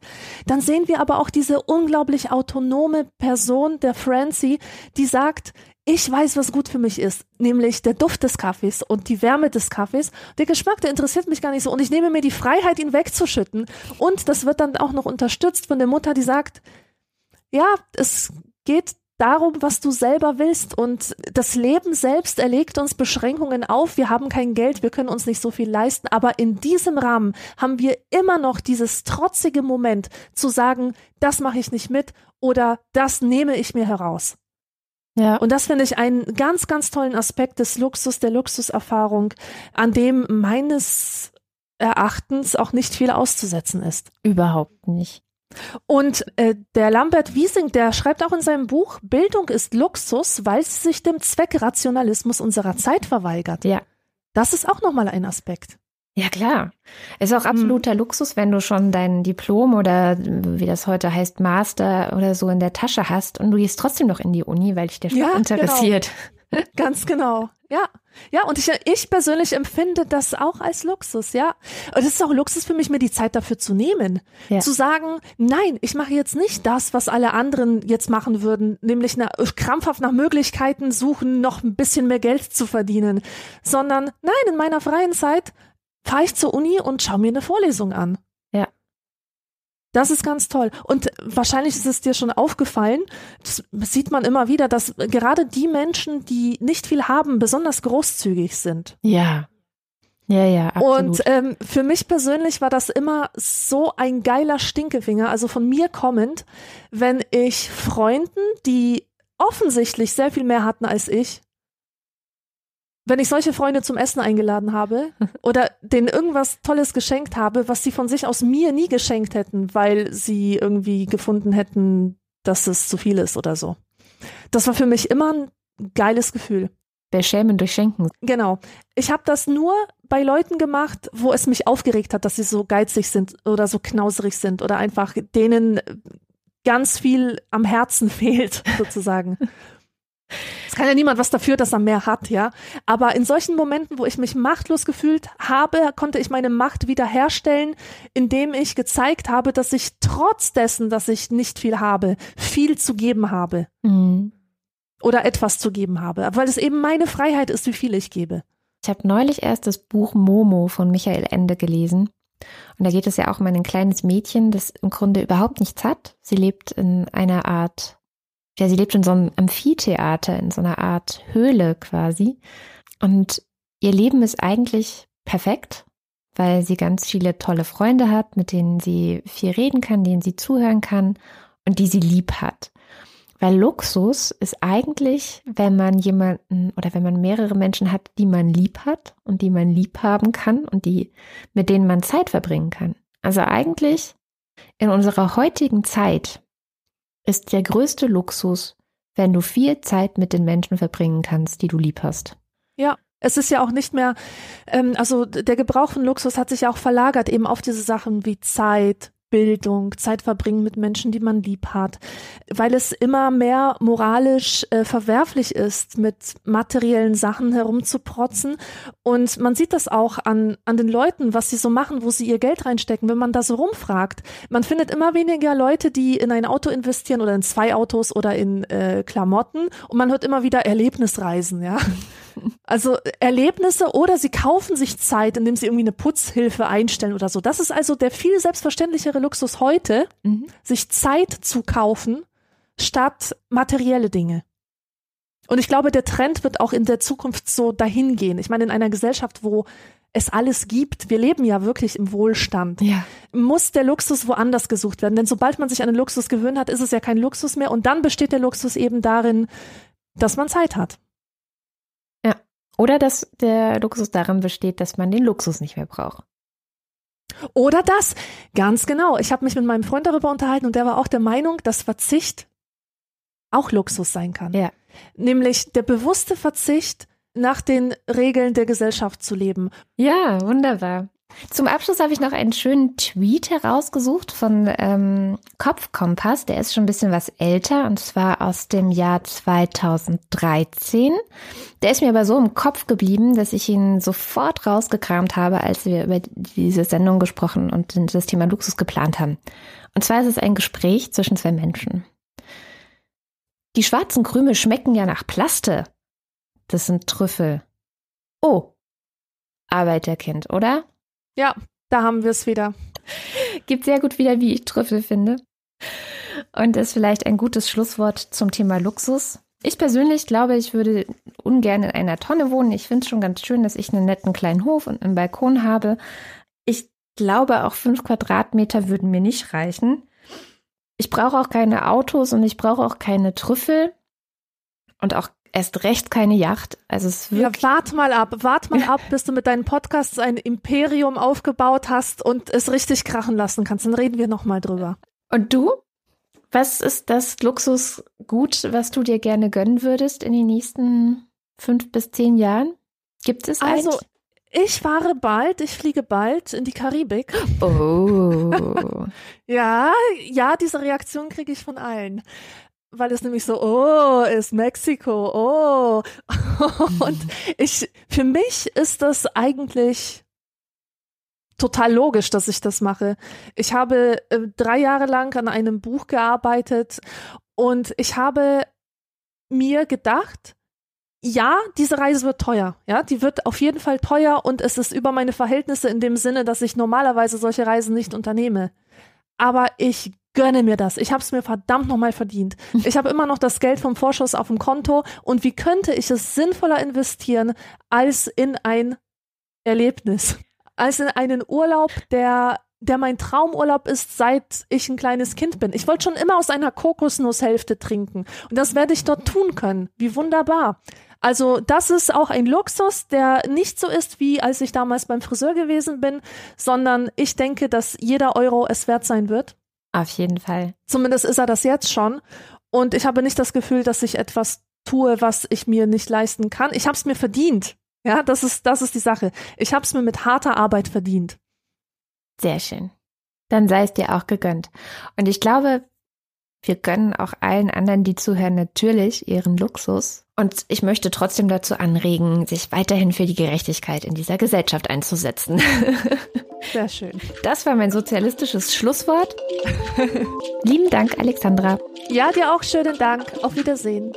Dann sehen wir aber auch diese unglaublich autonome Person der Francie, die sagt, ich weiß, was gut für mich ist, nämlich der Duft des Kaffees und die Wärme des Kaffees. Der Geschmack, der interessiert mich gar nicht so und ich nehme mir die Freiheit, ihn wegzuschütten. Und das wird dann auch noch unterstützt von der Mutter, die sagt, ja, es geht darum, was du selber willst und das Leben selbst erlegt uns Beschränkungen auf. Wir haben kein Geld, wir können uns nicht so viel leisten, aber in diesem Rahmen haben wir immer noch dieses trotzige Moment zu sagen, das mache ich nicht mit oder das nehme ich mir heraus. Ja. Und das finde ich einen ganz, ganz tollen Aspekt des Luxus, der Luxuserfahrung, an dem meines Erachtens auch nicht viel auszusetzen ist. Überhaupt nicht. Und äh, der Lambert Wiesing, der schreibt auch in seinem Buch, Bildung ist Luxus, weil sie sich dem Zweckrationalismus unserer Zeit verweigert. Ja. Das ist auch nochmal ein Aspekt. Ja, klar. Ist auch hm. absoluter hm. Luxus, wenn du schon dein Diplom oder wie das heute heißt, Master oder so in der Tasche hast und du gehst trotzdem noch in die Uni, weil dich der Stoff ja, interessiert. Genau. Ganz genau. Ja. Ja, und ich, ich persönlich empfinde das auch als Luxus, ja. Und es ist auch Luxus für mich, mir die Zeit dafür zu nehmen. Ja. Zu sagen, nein, ich mache jetzt nicht das, was alle anderen jetzt machen würden, nämlich nach, krampfhaft nach Möglichkeiten suchen, noch ein bisschen mehr Geld zu verdienen, sondern nein, in meiner freien Zeit fahre ich zur Uni und schaue mir eine Vorlesung an. Ja. Das ist ganz toll. Und wahrscheinlich ist es dir schon aufgefallen, das sieht man immer wieder, dass gerade die Menschen, die nicht viel haben, besonders großzügig sind. Ja. Ja, ja, absolut. Und ähm, für mich persönlich war das immer so ein geiler Stinkefinger, also von mir kommend, wenn ich Freunden, die offensichtlich sehr viel mehr hatten als ich, wenn ich solche Freunde zum Essen eingeladen habe oder denen irgendwas Tolles geschenkt habe, was sie von sich aus mir nie geschenkt hätten, weil sie irgendwie gefunden hätten, dass es zu viel ist oder so. Das war für mich immer ein geiles Gefühl. Beschämen durch Schenken. Genau. Ich habe das nur bei Leuten gemacht, wo es mich aufgeregt hat, dass sie so geizig sind oder so knauserig sind oder einfach denen ganz viel am Herzen fehlt, sozusagen. Es kann ja niemand was dafür, dass er mehr hat, ja. Aber in solchen Momenten, wo ich mich machtlos gefühlt habe, konnte ich meine Macht wiederherstellen, indem ich gezeigt habe, dass ich trotz dessen, dass ich nicht viel habe, viel zu geben habe. Mhm. Oder etwas zu geben habe. Weil es eben meine Freiheit ist, wie viel ich gebe. Ich habe neulich erst das Buch Momo von Michael Ende gelesen. Und da geht es ja auch um ein kleines Mädchen, das im Grunde überhaupt nichts hat. Sie lebt in einer Art ja, sie lebt in so einem Amphitheater, in so einer Art Höhle quasi. Und ihr Leben ist eigentlich perfekt, weil sie ganz viele tolle Freunde hat, mit denen sie viel reden kann, denen sie zuhören kann und die sie lieb hat. Weil Luxus ist eigentlich, wenn man jemanden oder wenn man mehrere Menschen hat, die man lieb hat und die man lieb haben kann und die, mit denen man Zeit verbringen kann. Also eigentlich in unserer heutigen Zeit ist der größte Luxus, wenn du viel Zeit mit den Menschen verbringen kannst, die du lieb hast. Ja. Es ist ja auch nicht mehr, ähm, also der Gebrauch von Luxus hat sich ja auch verlagert eben auf diese Sachen wie Zeit, Bildung, Zeit verbringen mit Menschen, die man lieb hat, weil es immer mehr moralisch äh, verwerflich ist, mit materiellen Sachen herumzuprotzen. Und man sieht das auch an, an den Leuten, was sie so machen, wo sie ihr Geld reinstecken, wenn man da so rumfragt. Man findet immer weniger Leute, die in ein Auto investieren oder in zwei Autos oder in äh, Klamotten. Und man hört immer wieder Erlebnisreisen, ja. Also Erlebnisse oder sie kaufen sich Zeit, indem sie irgendwie eine Putzhilfe einstellen oder so. Das ist also der viel selbstverständlichere Luxus heute, mhm. sich Zeit zu kaufen statt materielle Dinge. Und ich glaube, der Trend wird auch in der Zukunft so dahin gehen. Ich meine, in einer Gesellschaft, wo es alles gibt, wir leben ja wirklich im Wohlstand, Ja. muss der Luxus woanders gesucht werden. Denn sobald man sich an den Luxus gewöhnt hat, ist es ja kein Luxus mehr. Und dann besteht der Luxus eben darin, dass man Zeit hat. Oder dass der Luxus darin besteht, dass man den Luxus nicht mehr braucht. Oder das, ganz genau. Ich habe mich mit meinem Freund darüber unterhalten und der war auch der Meinung, dass Verzicht auch Luxus sein kann. Ja. Nämlich der bewusste Verzicht, nach den Regeln der Gesellschaft zu leben. Ja, wunderbar. Zum Abschluss habe ich noch einen schönen Tweet herausgesucht von ähm, Kopfkompass. Der ist schon ein bisschen was älter und zwar aus dem Jahr 2013. Der ist mir aber so im Kopf geblieben, dass ich ihn sofort rausgekramt habe, als wir über diese Sendung gesprochen und das Thema Luxus geplant haben. Und zwar ist es ein Gespräch zwischen zwei Menschen. Die schwarzen Krümel schmecken ja nach Plaste. Das sind Trüffel. Oh, Arbeiterkind, oder? Ja, da haben wir es wieder. Gibt sehr gut wieder, wie ich Trüffel finde. Und ist vielleicht ein gutes Schlusswort zum Thema Luxus. Ich persönlich glaube, ich würde ungern in einer Tonne wohnen. Ich finde es schon ganz schön, dass ich einen netten kleinen Hof und einen Balkon habe. Ich glaube, auch fünf Quadratmeter würden mir nicht reichen. Ich brauche auch keine Autos und ich brauche auch keine Trüffel und auch erst recht keine Yacht. Also es Ja, wirkt wart mal ab, wart mal ab, bis du mit deinen Podcasts ein Imperium aufgebaut hast und es richtig krachen lassen kannst. Dann reden wir nochmal drüber. Und du? Was ist das Luxusgut, was du dir gerne gönnen würdest in den nächsten fünf bis zehn Jahren? Gibt es eins? Also, ich fahre bald, ich fliege bald in die Karibik. oh. Ja, ja, diese Reaktion kriege ich von allen. Weil es nämlich so, oh, ist Mexiko, oh. Und ich, für mich ist das eigentlich total logisch, dass ich das mache. Ich habe äh, drei Jahre lang an einem Buch gearbeitet und ich habe mir gedacht, ja, diese Reise wird teuer. Ja, die wird auf jeden Fall teuer und es ist über meine Verhältnisse in dem Sinne, dass ich normalerweise solche Reisen nicht unternehme. Aber ich gönne mir das. Ich habe es mir verdammt nochmal verdient. Ich habe immer noch das Geld vom Vorschuss auf dem Konto und wie könnte ich es sinnvoller investieren als in ein Erlebnis, als in einen Urlaub, der der mein Traumurlaub ist, seit ich ein kleines Kind bin. Ich wollte schon immer aus einer Kokosnusshälfte trinken und das werde ich dort tun können. Wie wunderbar. Also das ist auch ein Luxus, der nicht so ist, wie als ich damals beim Friseur gewesen bin, sondern ich denke, dass jeder Euro es wert sein wird. Auf jeden Fall. Zumindest ist er das jetzt schon. Und ich habe nicht das Gefühl, dass ich etwas tue, was ich mir nicht leisten kann. Ich habe es mir verdient. Ja, das ist, das ist die Sache. Ich habe es mir mit harter Arbeit verdient. Sehr schön. Dann sei es dir auch gegönnt. Und ich glaube, wir gönnen auch allen anderen, die zuhören, natürlich ihren Luxus. Und ich möchte trotzdem dazu anregen, sich weiterhin für die Gerechtigkeit in dieser Gesellschaft einzusetzen. Sehr schön. Das war mein sozialistisches Schlusswort. Lieben Dank, Alexandra. Ja, dir auch schönen Dank. Auf Wiedersehen.